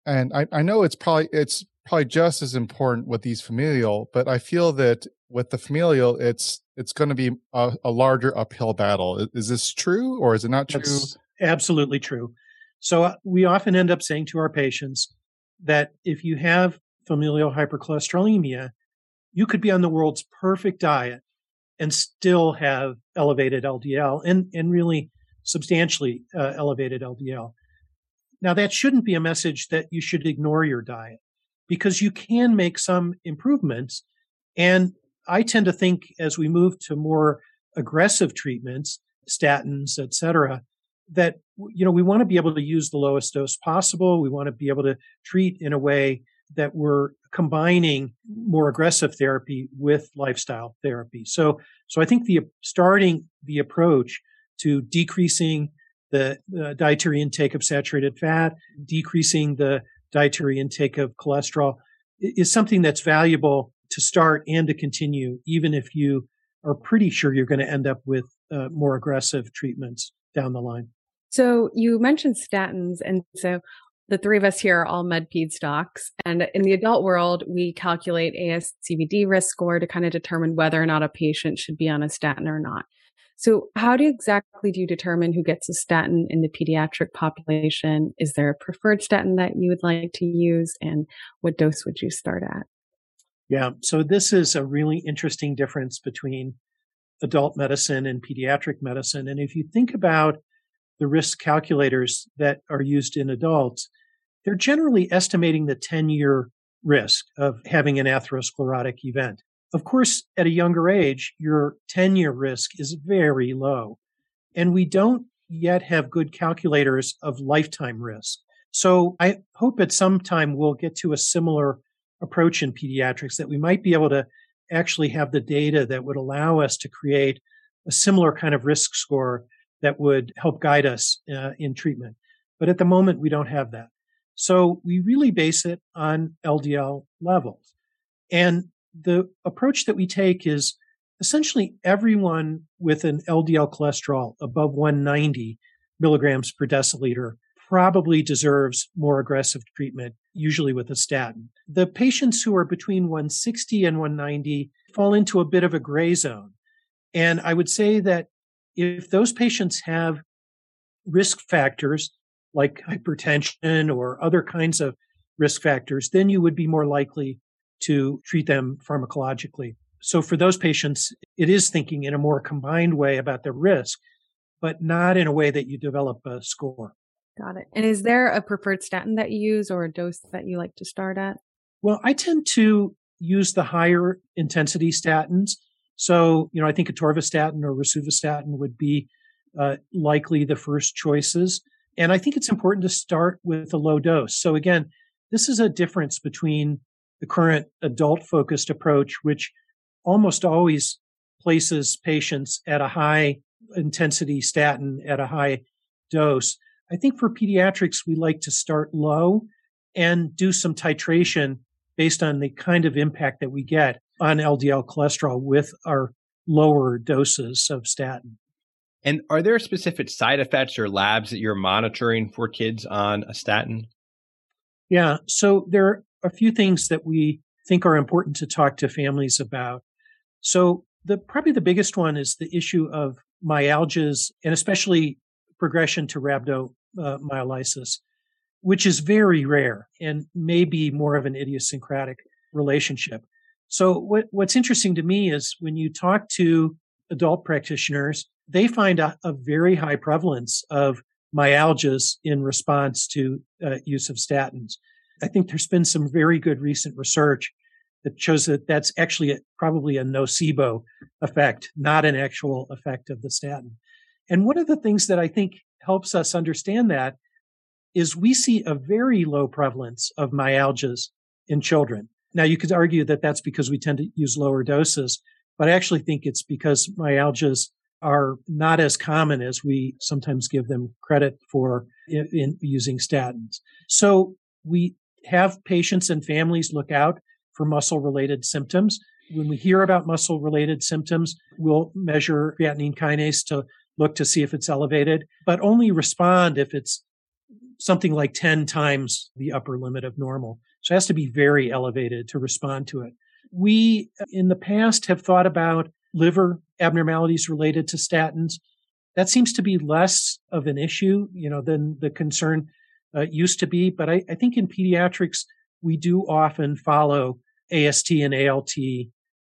Speaker 5: and I, I know it's probably it's probably just as important with these familial, but I feel that with the familial, it's it's going to be a, a, larger uphill battle. Is this true or is it not true? That's
Speaker 7: absolutely true. So uh, we often end up saying to our patients that if you have familial hypercholesterolemia, you could be on the world's perfect diet and still have elevated LDL and, and really substantially uh, elevated LDL. Now, that shouldn't be a message that you should ignore your diet because you can make some improvements and I tend to think as we move to more aggressive treatments, statins, et cetera, that, you know, we want to be able to use the lowest dose possible. We want to be able to treat in a way that we're combining more aggressive therapy with lifestyle therapy. So, so I think the starting the approach to decreasing the uh, dietary intake of saturated fat, decreasing the dietary intake of cholesterol is something that's valuable to start and to continue, even if you are pretty sure you're going to end up with uh, more aggressive treatments down the line.
Speaker 6: So you mentioned statins. And so the three of us here are all med peds docs. And in the adult world, we calculate ASCVD risk score to kind of determine whether or not a patient should be on a statin or not. So how do exactly do you determine who gets a statin in the pediatric population? Is there a preferred statin that you would like to use? And what dose would you start at?
Speaker 7: Yeah. So this is a really interesting difference between adult medicine and pediatric medicine. And if you think about the risk calculators that are used in adults, they're generally estimating the 10 year risk of having an atherosclerotic event. Of course, at a younger age, your 10 year risk is very low. And we don't yet have good calculators of lifetime risk. So I hope at some time we'll get to a similar approach in pediatrics that we might be able to actually have the data that would allow us to create a similar kind of risk score that would help guide us uh, in treatment. But at the moment, we don't have that. So we really base it on LDL levels. And the approach that we take is essentially everyone with an LDL cholesterol above 190 milligrams per deciliter probably deserves more aggressive treatment, usually with a statin. The patients who are between 160 and 190 fall into a bit of a gray zone. And I would say that if those patients have risk factors like hypertension or other kinds of risk factors, then you would be more likely to treat them pharmacologically. So for those patients, it is thinking in a more combined way about the risk, but not in a way that you develop a score.
Speaker 6: Got it. And is there a preferred statin that you use or a dose that you like to start at?
Speaker 7: Well, I tend to use the higher intensity statins. So, you know, I think atorvastatin or rosuvastatin would be uh, likely the first choices. And I think it's important to start with a low dose. So again, this is a difference between the current adult focused approach, which almost always places patients at a high intensity statin at a high dose. I think for pediatrics, we like to start low and do some titration based on the kind of impact that we get on LDL cholesterol with our lower doses of statin.
Speaker 4: And are there specific side effects or labs that you're monitoring for kids on a statin?
Speaker 7: Yeah, so there are a few things that we think are important to talk to families about. So the probably the biggest one is the issue of myalgias and especially progression to rhabdomyolysis, which is very rare and may be more of an idiosyncratic relationship. So what, what's interesting to me is when you talk to adult practitioners, they find a, a very high prevalence of myalgias in response to uh, use of statins. I think there's been some very good recent research that shows that that's actually a, probably a nocebo effect, not an actual effect of the statin. And one of the things that I think helps us understand that is we see a very low prevalence of myalgias in children. Now, you could argue that that's because we tend to use lower doses, but I actually think it's because myalgias are not as common as we sometimes give them credit for in, in using statins. So we have patients and families look out for muscle related symptoms. When we hear about muscle related symptoms, we'll measure creatinine kinase to look to see if it's elevated, but only respond if it's something like 10 times the upper limit of normal. So it has to be very elevated to respond to it. We in the past have thought about liver abnormalities related to statins. That seems to be less of an issue, you know, than the concern uh, used to be. But I, I, think in pediatrics, we do often follow AST and ALT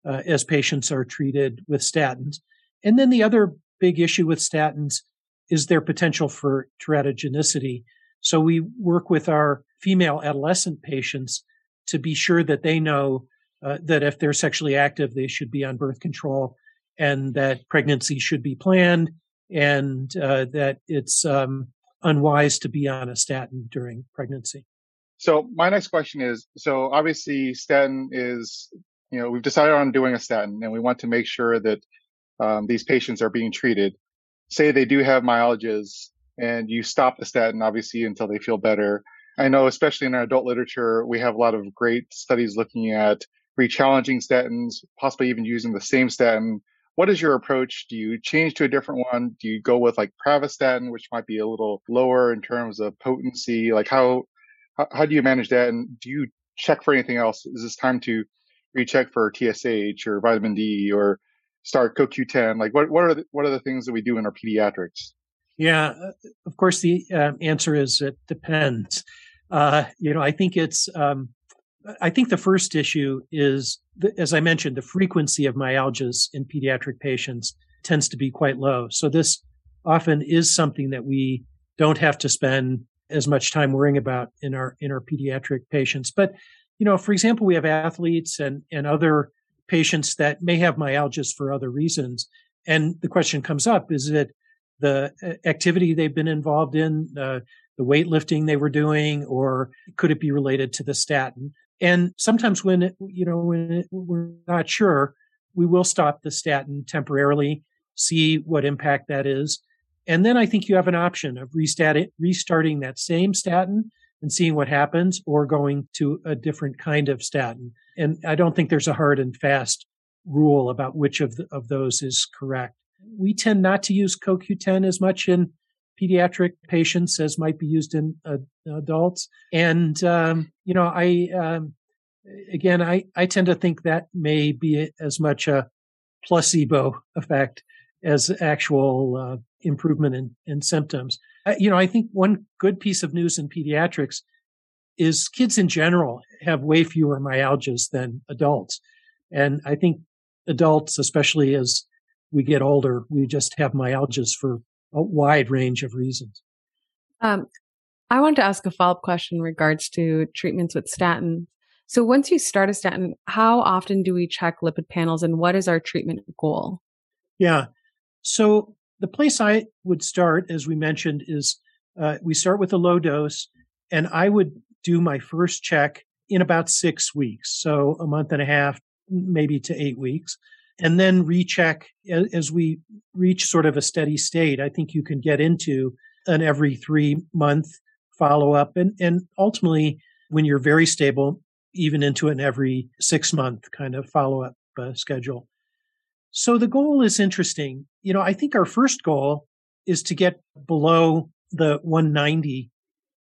Speaker 7: uh, as patients are treated with statins. And then the other big issue with statins is their potential for teratogenicity. So we work with our female adolescent patients to be sure that they know uh, that if they're sexually active, they should be on birth control and that pregnancy should be planned and uh, that it's um, unwise to be on a statin during pregnancy.
Speaker 5: So my next question is, so obviously statin is, you know, we've decided on doing a statin and we want to make sure that um, these patients are being treated. Say they do have myalgias and you stop the statin obviously until they feel better. I know, especially in our adult literature, we have a lot of great studies looking at re-challenging statins, possibly even using the same statin. What is your approach? Do you change to a different one? Do you go with like pravastatin, which might be a little lower in terms of potency? Like how, how, do you manage that? And do you check for anything else? Is this time to recheck for TSH or vitamin D or start CoQ10? Like what, what are the, what are the things that we do in our pediatrics?
Speaker 7: Yeah, of course, the uh, answer is it depends. Uh, you know, I think it's, um, I think the first issue is, as I mentioned, the frequency of myalgias in pediatric patients tends to be quite low. So this often is something that we don't have to spend as much time worrying about in our in our pediatric patients. But you know, for example, we have athletes and and other patients that may have myalgias for other reasons, and the question comes up: Is it the uh, activity they've been involved in, uh, the weightlifting they were doing, or could it be related to the statin? And sometimes when, it, you know, when it, we're not sure, we will stop the statin temporarily, see what impact that is. And then I think you have an option of restarting that same statin and seeing what happens or going to a different kind of statin. And I don't think there's a hard and fast rule about which of, the, of those is correct. We tend not to use CoQ10 as much in pediatric patients as might be used in uh, adults. And, um, you know, I, um, again, I, I tend to think that may be as much a placebo effect as actual uh, improvement in, in symptoms. Uh, you know, I think one good piece of news in pediatrics is kids in general have way fewer myalgias than adults. And I think adults, especially as we get older, we just have myalgias for a wide range of reasons.
Speaker 6: Um, I wanted to ask a follow up question in regards to treatments with statin. So once you start a statin, how often do we check lipid panels and what is our treatment goal?
Speaker 7: Yeah. So the place I would start, as we mentioned, is uh, we start with a low dose, and I would do my first check in about six weeks. So a month and a half, maybe to eight weeks, and then recheck as we reach sort of a steady state. I think you can get into an every three month follow up and, and ultimately when you're very stable, even into an every six month kind of follow up uh, schedule. So the goal is interesting. You know, I think our first goal is to get below the 190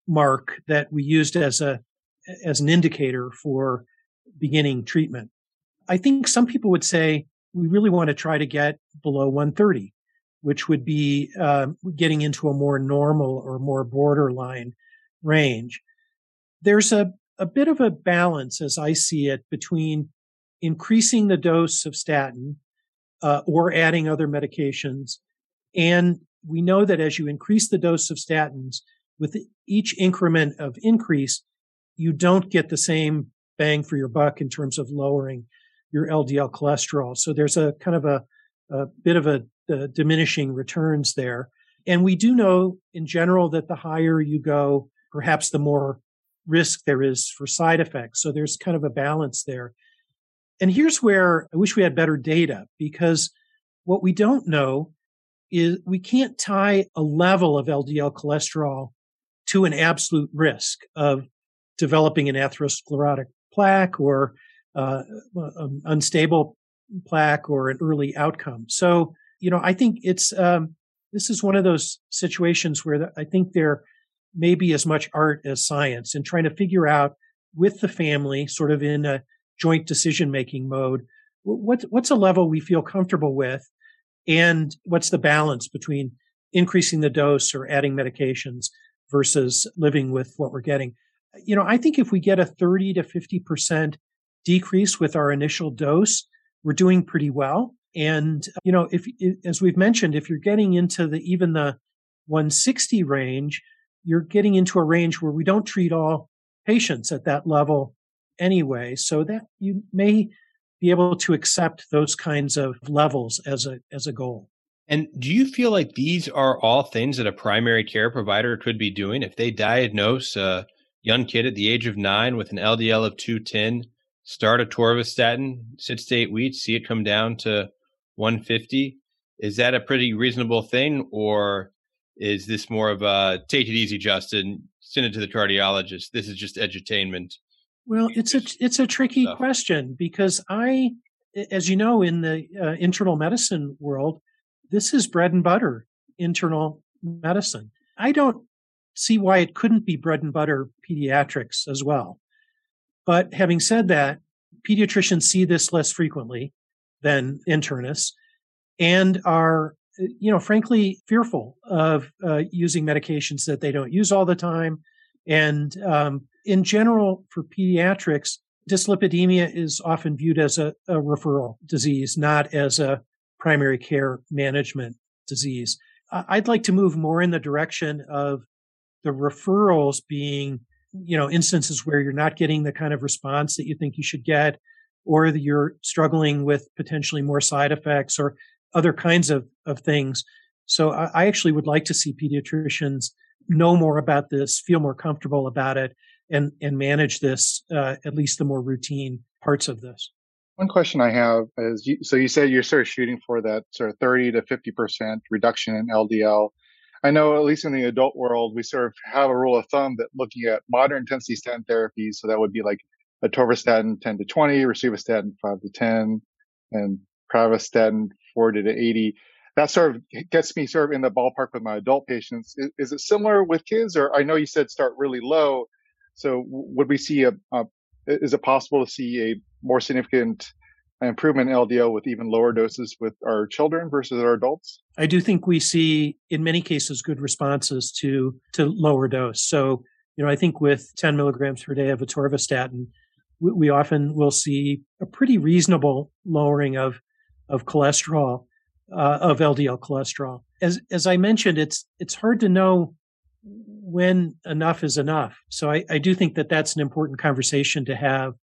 Speaker 7: mark that we used as a as an indicator for beginning treatment. I think some people would say we really want to try to get below 130, which would be uh, getting into a more normal or more borderline range. There's a, a bit of a balance, as I see it, between increasing the dose of statin uh, or adding other medications. And we know that as you increase the dose of statins, with each increment of increase, you don't get the same bang for your buck in terms of lowering your LDL cholesterol. So there's a kind of a, a bit of a, a diminishing returns there. And we do know in general that the higher you go, perhaps the more risk there is for side effects. So there's kind of a balance there. And here's where I wish we had better data because what we don't know is we can't tie a level of LDL cholesterol to an absolute risk of developing an atherosclerotic plaque or uh, um, unstable plaque or an early outcome. So, you know, I think it's um, this is one of those situations where I think there may be as much art as science in trying to figure out with the family, sort of in a joint decision making mode, what, what's a level we feel comfortable with, and what's the balance between increasing the dose or adding medications versus living with what we're getting. You know, I think if we get a 30 to 50% decrease with our initial dose, we're doing pretty well. And, you know, if, as we've mentioned, if you're getting into the, even the 160 range, you're getting into a range where we don't treat all patients at that level anyway. So that you may be able to accept those kinds of levels as a, as a goal.
Speaker 4: And do you feel like these are all things that a primary care provider could be doing if they diagnose a young kid at the age of nine with an LDL of 210, start atorvastatin, six to eight weeks, see it come down to 150? Is that a pretty reasonable thing, or is this more of a take it easy, Justin, send it to the cardiologist? This is just edutainment.
Speaker 7: Well, it's a it's a tricky stuff. question because I, as you know, in the uh, internal medicine world, this is bread and butter internal medicine. I don't see why it couldn't be bread and butter pediatrics as well. But having said that, pediatricians see this less frequently than internists and are, you know, frankly fearful of uh, using medications that they don't use all the time. And um, in general, for pediatrics, dyslipidemia is often viewed as a, a referral disease, not as a primary care management disease. I'd like to move more in the direction of the referrals being, you know, instances where you're not getting the kind of response that you think you should get, or that you're struggling with potentially more side effects or other kinds of, of things. So I, actually would like to see pediatricians know more about this, feel more comfortable about it, and and manage this uh, at least the more routine parts of this.
Speaker 5: One question I have is, you, so you said you're sort of shooting for that sort of 30 to 50% reduction in LDL. I know, at least in the adult world, we sort of have a rule of thumb that looking at moderate intensity statin therapies, so that would be like atorvastatin 10 to 20, rosuvastatin 5 to 10, and pravastatin 40 to 80. That sort of gets me sort of in the ballpark with my adult patients. Is, is it similar with kids, or I know you said start really low. So would we see a, a is it possible to see a more significant improvement in LDL with even lower doses with our children versus our adults?
Speaker 7: I do think we see in many cases good responses to to lower dose. So, you know, I think with 10 milligrams per day of atorvastatin, we, we often will see a pretty reasonable lowering of of cholesterol, uh, of LDL cholesterol. As as I mentioned, it's it's hard to know when enough is enough. So I, I do think that that's an important conversation to have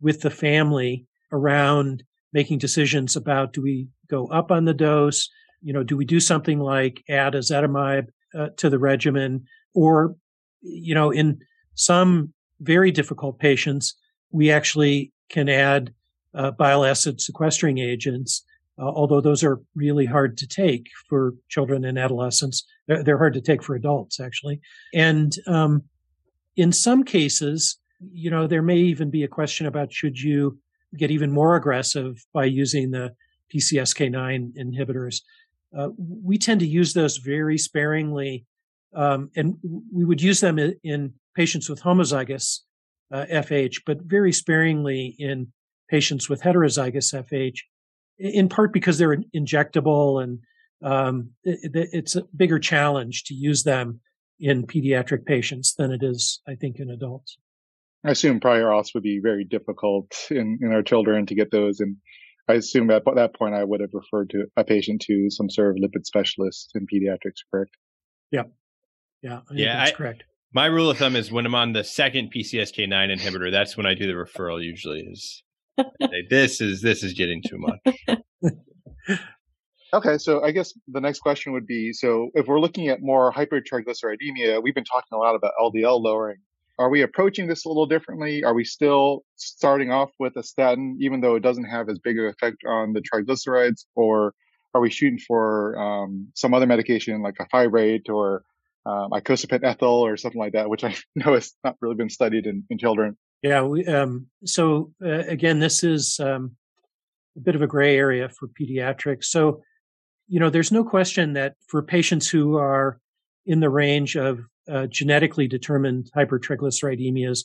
Speaker 7: with the family around making decisions about do we go up on the dose? You know, do we do something like add ezetimibe uh, to the regimen? Or, you know, in some very difficult patients, we actually can add uh, bile acid sequestering agents, uh, although those are really hard to take for children and adolescents. They're, they're hard to take for adults, actually. And um, in some cases, you know, there may even be a question about should you get even more aggressive by using the PCSK9 inhibitors. Uh, we tend to use those very sparingly, um, and we would use them in, in patients with homozygous uh, FH, but very sparingly in patients with heterozygous FH, in part because they're injectable and um, it, it's a bigger challenge to use them in pediatric patients than it is, I think, in adults.
Speaker 5: I assume prior auths would be very difficult in, in our children to get those. And I assume at that point I would have referred to a patient to some sort of lipid specialist in pediatrics, correct?
Speaker 7: Yeah. Yeah.
Speaker 4: I yeah. That's I, correct. My rule of thumb is when I'm on the second PCSK9 inhibitor, that's when I do the referral usually is this is this is getting too much.
Speaker 5: okay, so I guess the next question would be so if we're looking at more hypertriglyceridemia, we've been talking a lot about LDL lowering are we approaching this a little differently? Are we still starting off with a statin, even though it doesn't have as big of an effect on the triglycerides? Or are we shooting for um, some other medication like a fibrate or um, icosapent ethyl or something like that, which I know has not really been studied in, in children?
Speaker 7: Yeah. We, um, so uh, again, this is um, a bit of a gray area for pediatrics. So, you know, there's no question that for patients who are in the range of uh, genetically determined hypertriglyceridemias,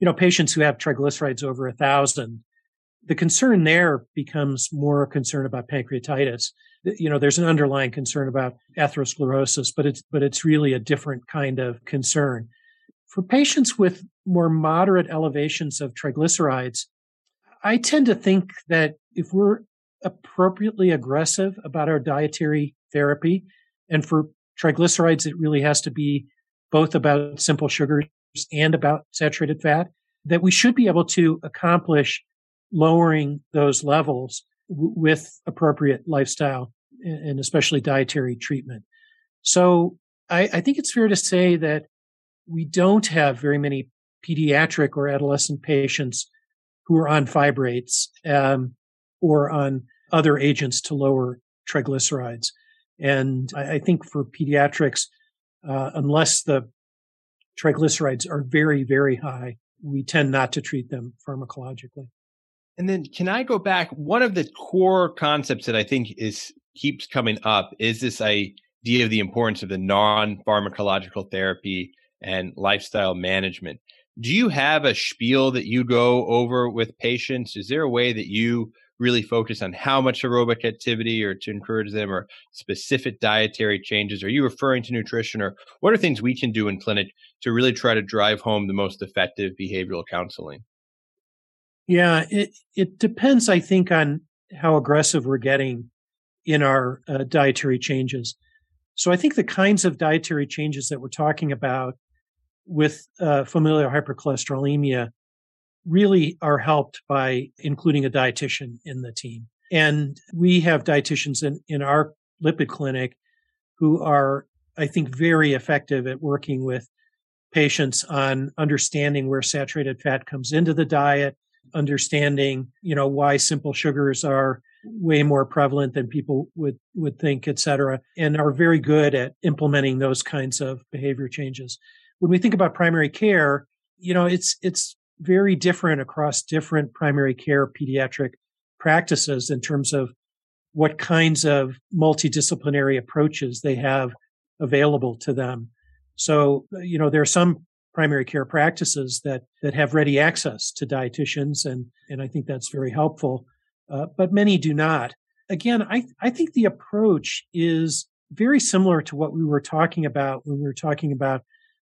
Speaker 7: you know, patients who have triglycerides over a thousand, the concern there becomes more a concern about pancreatitis. You know, there's an underlying concern about atherosclerosis, but it's, but it's really a different kind of concern. For patients with more moderate elevations of triglycerides, I tend to think that if we're appropriately aggressive about our dietary therapy, and for triglycerides, it really has to be both about simple sugars and about saturated fat, that we should be able to accomplish lowering those levels w- with appropriate lifestyle and especially dietary treatment. So I, I, think it's fair to say that we don't have very many pediatric or adolescent patients who are on fibrates um, or on other agents to lower triglycerides. And I, I think for pediatrics, uh, unless the triglycerides are very, very high, we tend not to treat them pharmacologically.
Speaker 4: And then can I go back? One of the core concepts that I think is keeps coming up is this idea of the importance of the non-pharmacological therapy and lifestyle management. Do you have a spiel that you go over with patients? Is there a way that you really focus on how much aerobic activity or to encourage them or specific dietary changes? Are you referring to nutrition or what are things we can do in clinic to really try to drive home the most effective behavioral counseling?
Speaker 7: Yeah, it, it depends, I think, on how aggressive we're getting in our uh, dietary changes. So I think the kinds of dietary changes that we're talking about with uh, familial hypercholesterolemia really are helped by including a dietitian in the team. And we have dietitians in, in our lipid clinic who are, I think, very effective at working with patients on understanding where saturated fat comes into the diet, understanding, you know, why simple sugars are way more prevalent than people would, would think, et cetera, and are very good at implementing those kinds of behavior changes. When we think about primary care, you know, it's, it's very different across different primary care pediatric practices in terms of what kinds of multidisciplinary approaches they have available to them. So, you know, there are some primary care practices that that have ready access to dietitians, and and I think that's very helpful. Uh, but many do not. Again, I I think the approach is very similar to what we were talking about when we were talking about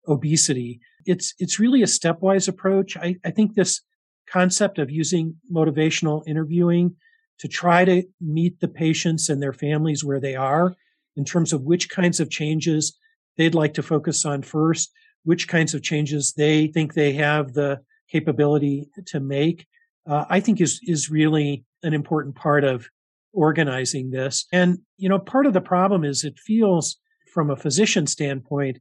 Speaker 7: obesity. It's it's really a stepwise approach. I, I think this concept of using motivational interviewing to try to meet the patients and their families where they are in terms of which kinds of changes they'd like to focus on first, which kinds of changes they think they have the capability to make, uh, I think is, is really an important part of organizing this. And, you know, part of the problem is it feels from a physician standpoint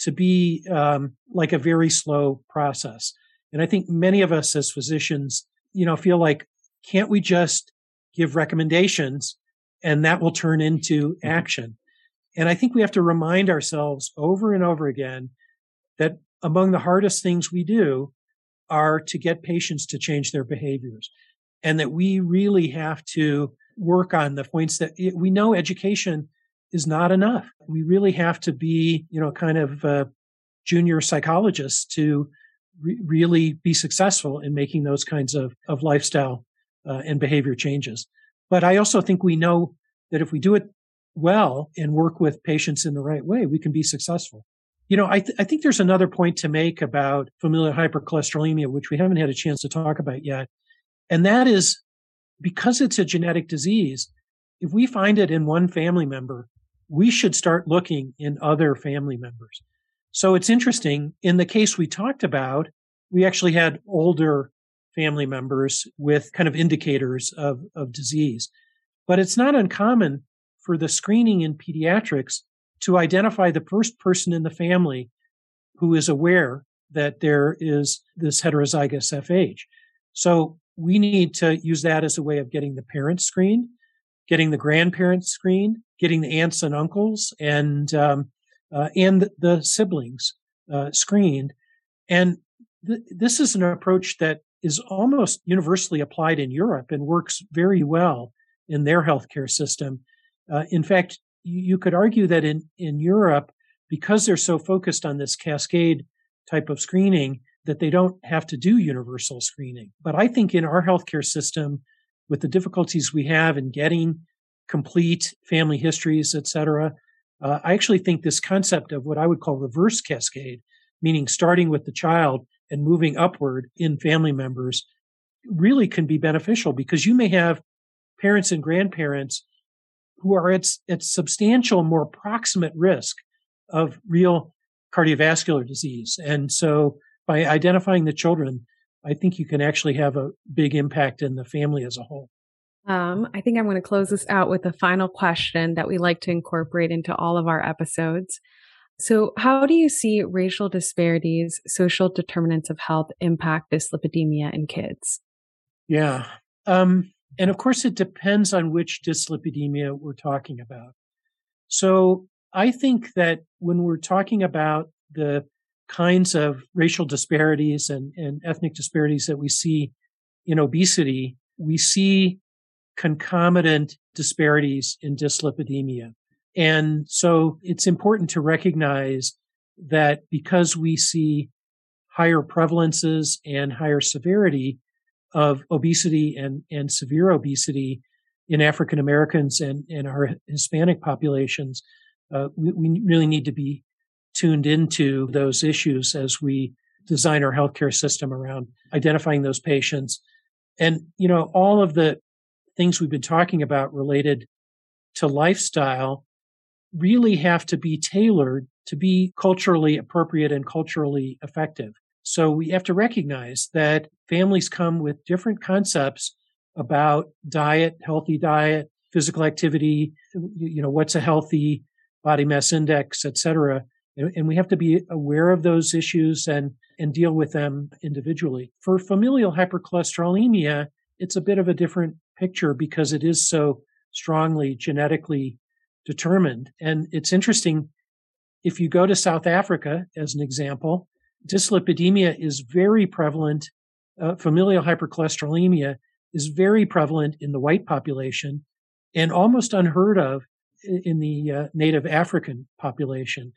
Speaker 7: to be um, like a very slow process. And I think many of us as physicians, you know, feel like, can't we just give recommendations and that will turn into mm-hmm. action? And I think we have to remind ourselves over and over again that among the hardest things we do are to get patients to change their behaviors and that we really have to work on the points that we know education is not enough. We really have to be, you know, kind of uh, junior psychologists to re- really be successful in making those kinds of, of lifestyle uh, and behavior changes. But I also think we know that if we do it well and work with patients in the right way, we can be successful. You know, I, th- I think there's another point to make about familial hypercholesterolemia, which we haven't had a chance to talk about yet. And that is because it's a genetic disease, if we find it in one family member, we should start looking in other family members. So it's interesting. In the case we talked about, we actually had older family members with kind of indicators of, of disease. But it's not uncommon for the screening in pediatrics to identify the first person in the family who is aware that there is this heterozygous FH. So we need to use that as a way of getting the parents screened, getting the grandparents screened, getting the aunts and uncles and um, uh, and the siblings uh, screened. And th- this is an approach that is almost universally applied in Europe and works very well in their healthcare system. Uh, in fact, you, could argue that in, in Europe, because they're so focused on this cascade type of screening, that they don't have to do universal screening. But I think in our healthcare system, with the difficulties we have in getting complete family histories, et cetera, uh, I actually think this concept of what I would call reverse cascade, meaning starting with the child and moving upward in family members, really can be beneficial because you may have parents and grandparents who are at, at substantial, more proximate risk of real cardiovascular disease. And so by identifying the children, I think you can actually have a big impact in the family as a whole.
Speaker 6: Um, I think I'm going to close this out with a final question that we like to incorporate into all of our episodes. So, how do you see racial disparities, social determinants of health impact dyslipidemia in kids?
Speaker 7: Yeah. Um, and of course, it depends on which dyslipidemia we're talking about. So, I think that when we're talking about the kinds of racial disparities and, and ethnic disparities that we see in obesity, we see concomitant disparities in dyslipidemia. And so it's important to recognize that because we see higher prevalences and higher severity of obesity and, and severe obesity in African Americans and, and our Hispanic populations, uh, we, we really need to be tuned into those issues as we design our healthcare system around identifying those patients. And, you know, all of the things we've been talking about related to lifestyle really have to be tailored to be culturally appropriate and culturally effective. So we have to recognize that families come with different concepts about diet, healthy diet, physical activity, you know, what's a healthy body mass index, et cetera. And we have to be aware of those issues and, and deal with them individually. For familial hypercholesterolemia, it's a bit of a different picture because it is so strongly genetically determined. And it's interesting. If you go to South Africa, as an example, dyslipidemia is very prevalent. Uh, familial hypercholesterolemia is very prevalent in the white population and almost unheard of in the uh, native African population.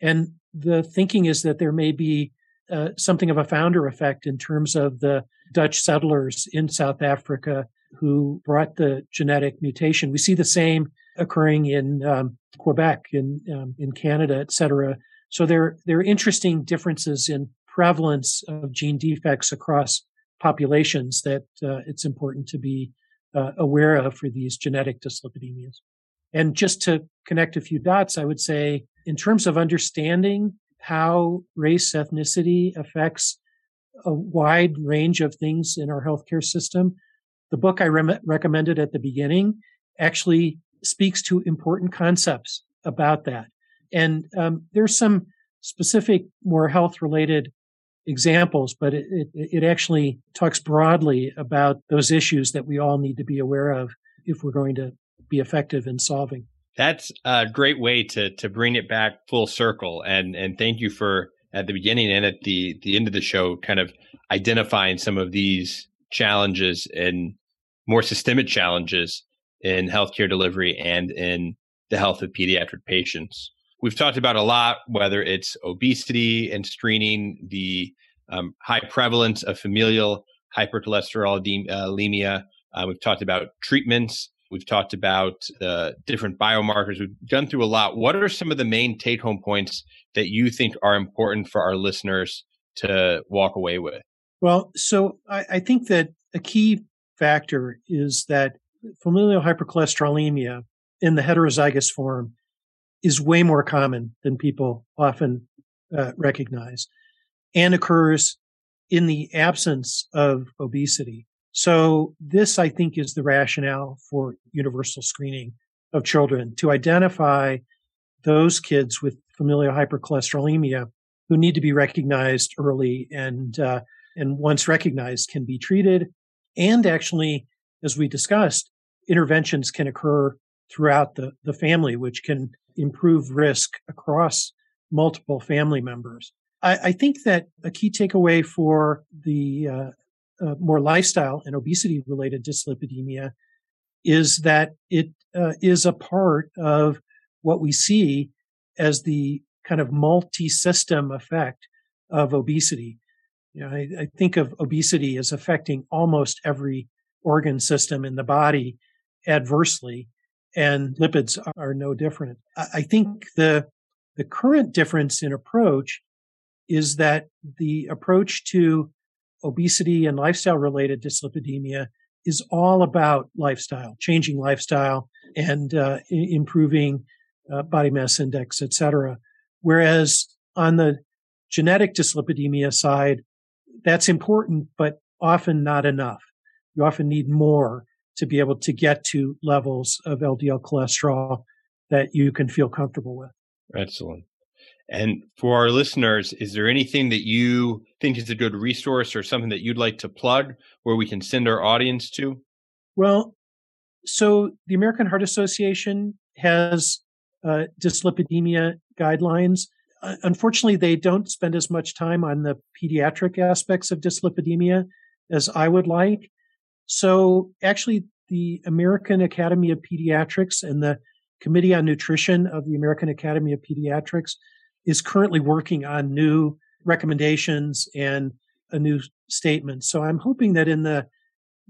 Speaker 7: And the thinking is that there may be uh, something of a founder effect in terms of the Dutch settlers in South Africa who brought the genetic mutation. We see the same occurring in um, Quebec, in um, in Canada, et cetera. So there there are interesting differences in prevalence of gene defects across populations that uh, it's important to be uh, aware of for these genetic dyslipidemias. And just to connect a few dots, I would say in terms of understanding how race ethnicity affects a wide range of things in our healthcare system, the book I re- recommended at the beginning actually speaks to important concepts about that. And um, there's some specific, more health related examples, but it, it, it actually talks broadly about those issues that we all need to be aware of if we're going to be effective in solving.
Speaker 4: That's a great way to to bring it back full circle. And and thank you for at the beginning and at the the end of the show, kind of identifying some of these challenges and more systemic challenges in healthcare delivery and in the health of pediatric patients. We've talked about a lot, whether it's obesity and screening, the um, high prevalence of familial hypercholesterolemia. Uh, we've talked about treatments. We've talked about the different biomarkers. We've gone through a lot. What are some of the main take home points that you think are important for our listeners to walk away with?
Speaker 7: Well, so I, I think that a key factor is that familial hypercholesterolemia in the heterozygous form is way more common than people often uh, recognize and occurs in the absence of obesity. So this, I think, is the rationale for universal screening of children to identify those kids with familial hypercholesterolemia who need to be recognized early and uh, and once recognized can be treated and actually as we discussed interventions can occur throughout the, the family which can improve risk across multiple family members I, I think that a key takeaway for the uh, uh, more lifestyle and obesity related dyslipidemia is that it uh, is a part of what we see as the kind of multi-system effect of obesity. You know, I, I, think of obesity as affecting almost every organ system in the body adversely, and lipids are no different. I, think the the current difference in approach is that the approach to obesity and lifestyle related dyslipidemia is all about lifestyle, changing lifestyle and uh, improving uh, body mass index, et cetera. Whereas on the genetic dyslipidemia side, that's important, but often not enough. You often need more to be able to get to levels of LDL cholesterol that you can feel comfortable with.
Speaker 4: Excellent. And for our listeners, is there anything that you think is a good resource or something that you'd like to plug where we can send our audience to?
Speaker 7: Well, so the American Heart Association has uh, dyslipidemia guidelines. Uh, unfortunately, they don't spend as much time on the pediatric aspects of dyslipidemia as I would like. So actually, the American Academy of Pediatrics and the Committee on Nutrition of the American Academy of Pediatrics is currently working on new recommendations and a new statement. So I'm hoping that in the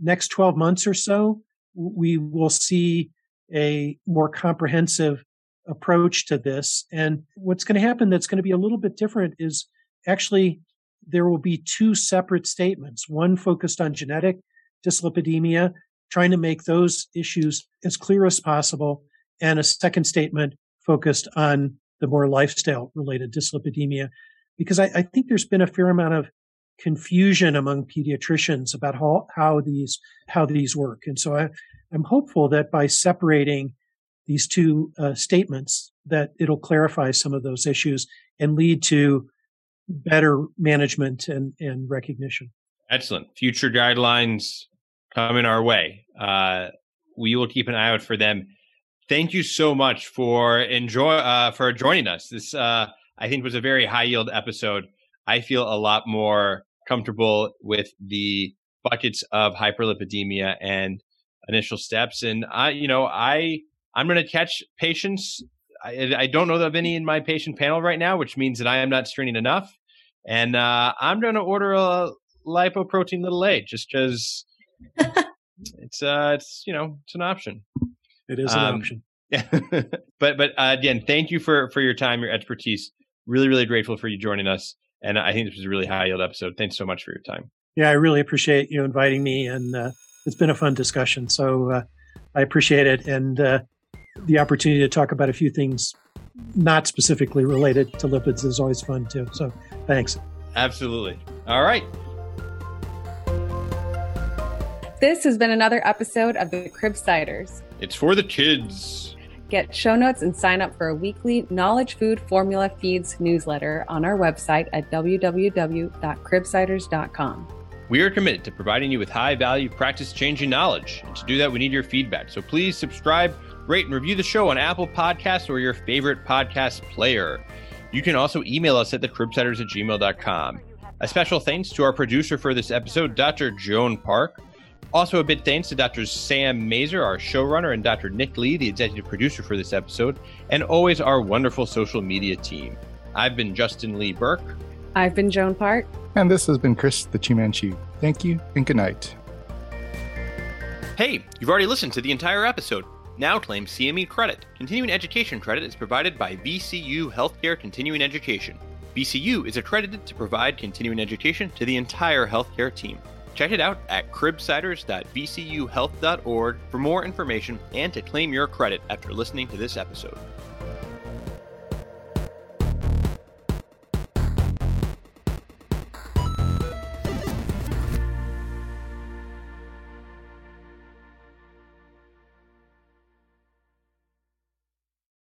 Speaker 7: next 12 months or so, we will see a more comprehensive approach to this. And what's going to happen that's going to be a little bit different is actually there will be two separate statements, one focused on genetic dyslipidemia, trying to make those issues as clear as possible, and a second statement focused on the more lifestyle related dyslipidemia, because I, I, think there's been a fair amount of confusion among pediatricians about how, how these how these work. And so I, I'm hopeful that by separating these two uh, statements, that it'll clarify some of those issues and lead to better management and, and recognition.
Speaker 4: Excellent. Future guidelines coming our way. Uh, we will keep an eye out for them thank you so much for enjoy uh, for joining us. This uh, I think was a very high yield episode. I feel a lot more comfortable with the buckets of hyperlipidemia and initial steps. And I, you know, I I'm going to catch patients. I, I, don't know of any in my patient panel right now, which means that I am not screening enough. And uh, I'm going to order a lipoprotein little a just because it's uh it's you know it's an option.
Speaker 7: It is an um, option.
Speaker 4: Yeah, but but uh, again, thank you for for your time, your expertise. Really, really grateful for you joining us, and I think this was a really high yield episode. Thanks so much for your time.
Speaker 7: Yeah, I really appreciate you inviting me, and uh, it's been a fun discussion. So uh, I appreciate it, and uh, the opportunity to talk about a few things not specifically related to lipids is always fun too. So thanks.
Speaker 4: Absolutely. All right.
Speaker 6: This has been another episode of the Cribsiders.
Speaker 4: It's for the kids.
Speaker 6: Get show notes and sign up for a weekly Knowledge Food Formula Feeds newsletter on our website at www.cribsiders.com.
Speaker 4: We are committed to providing you with high value, practice changing knowledge. And to do that, we need your feedback. So please subscribe, rate, and review the show on Apple Podcasts or your favorite podcast player. You can also email us at thecribsiders at gmail.com. A special thanks to our producer for this episode, Dr. Joan Park. Also, a big thanks to Dr. Sam Masur, our showrunner, and Dr. Nick Lee, the executive producer for this episode, and always our wonderful social media team. I've been Justin Lee Berk.
Speaker 6: I've been Joan Park.
Speaker 5: And this has been Chris the Chi Manchu. Thank you and good night.
Speaker 1: Hey, you've already listened to the entire episode. Now claim CME credit. Continuing education credit is provided by VCU Healthcare Continuing Education. VCU is accredited to provide continuing education to the entire healthcare team. Check it out at cribsiders.vcuhealth.org for more information and to claim your credit after listening to this episode.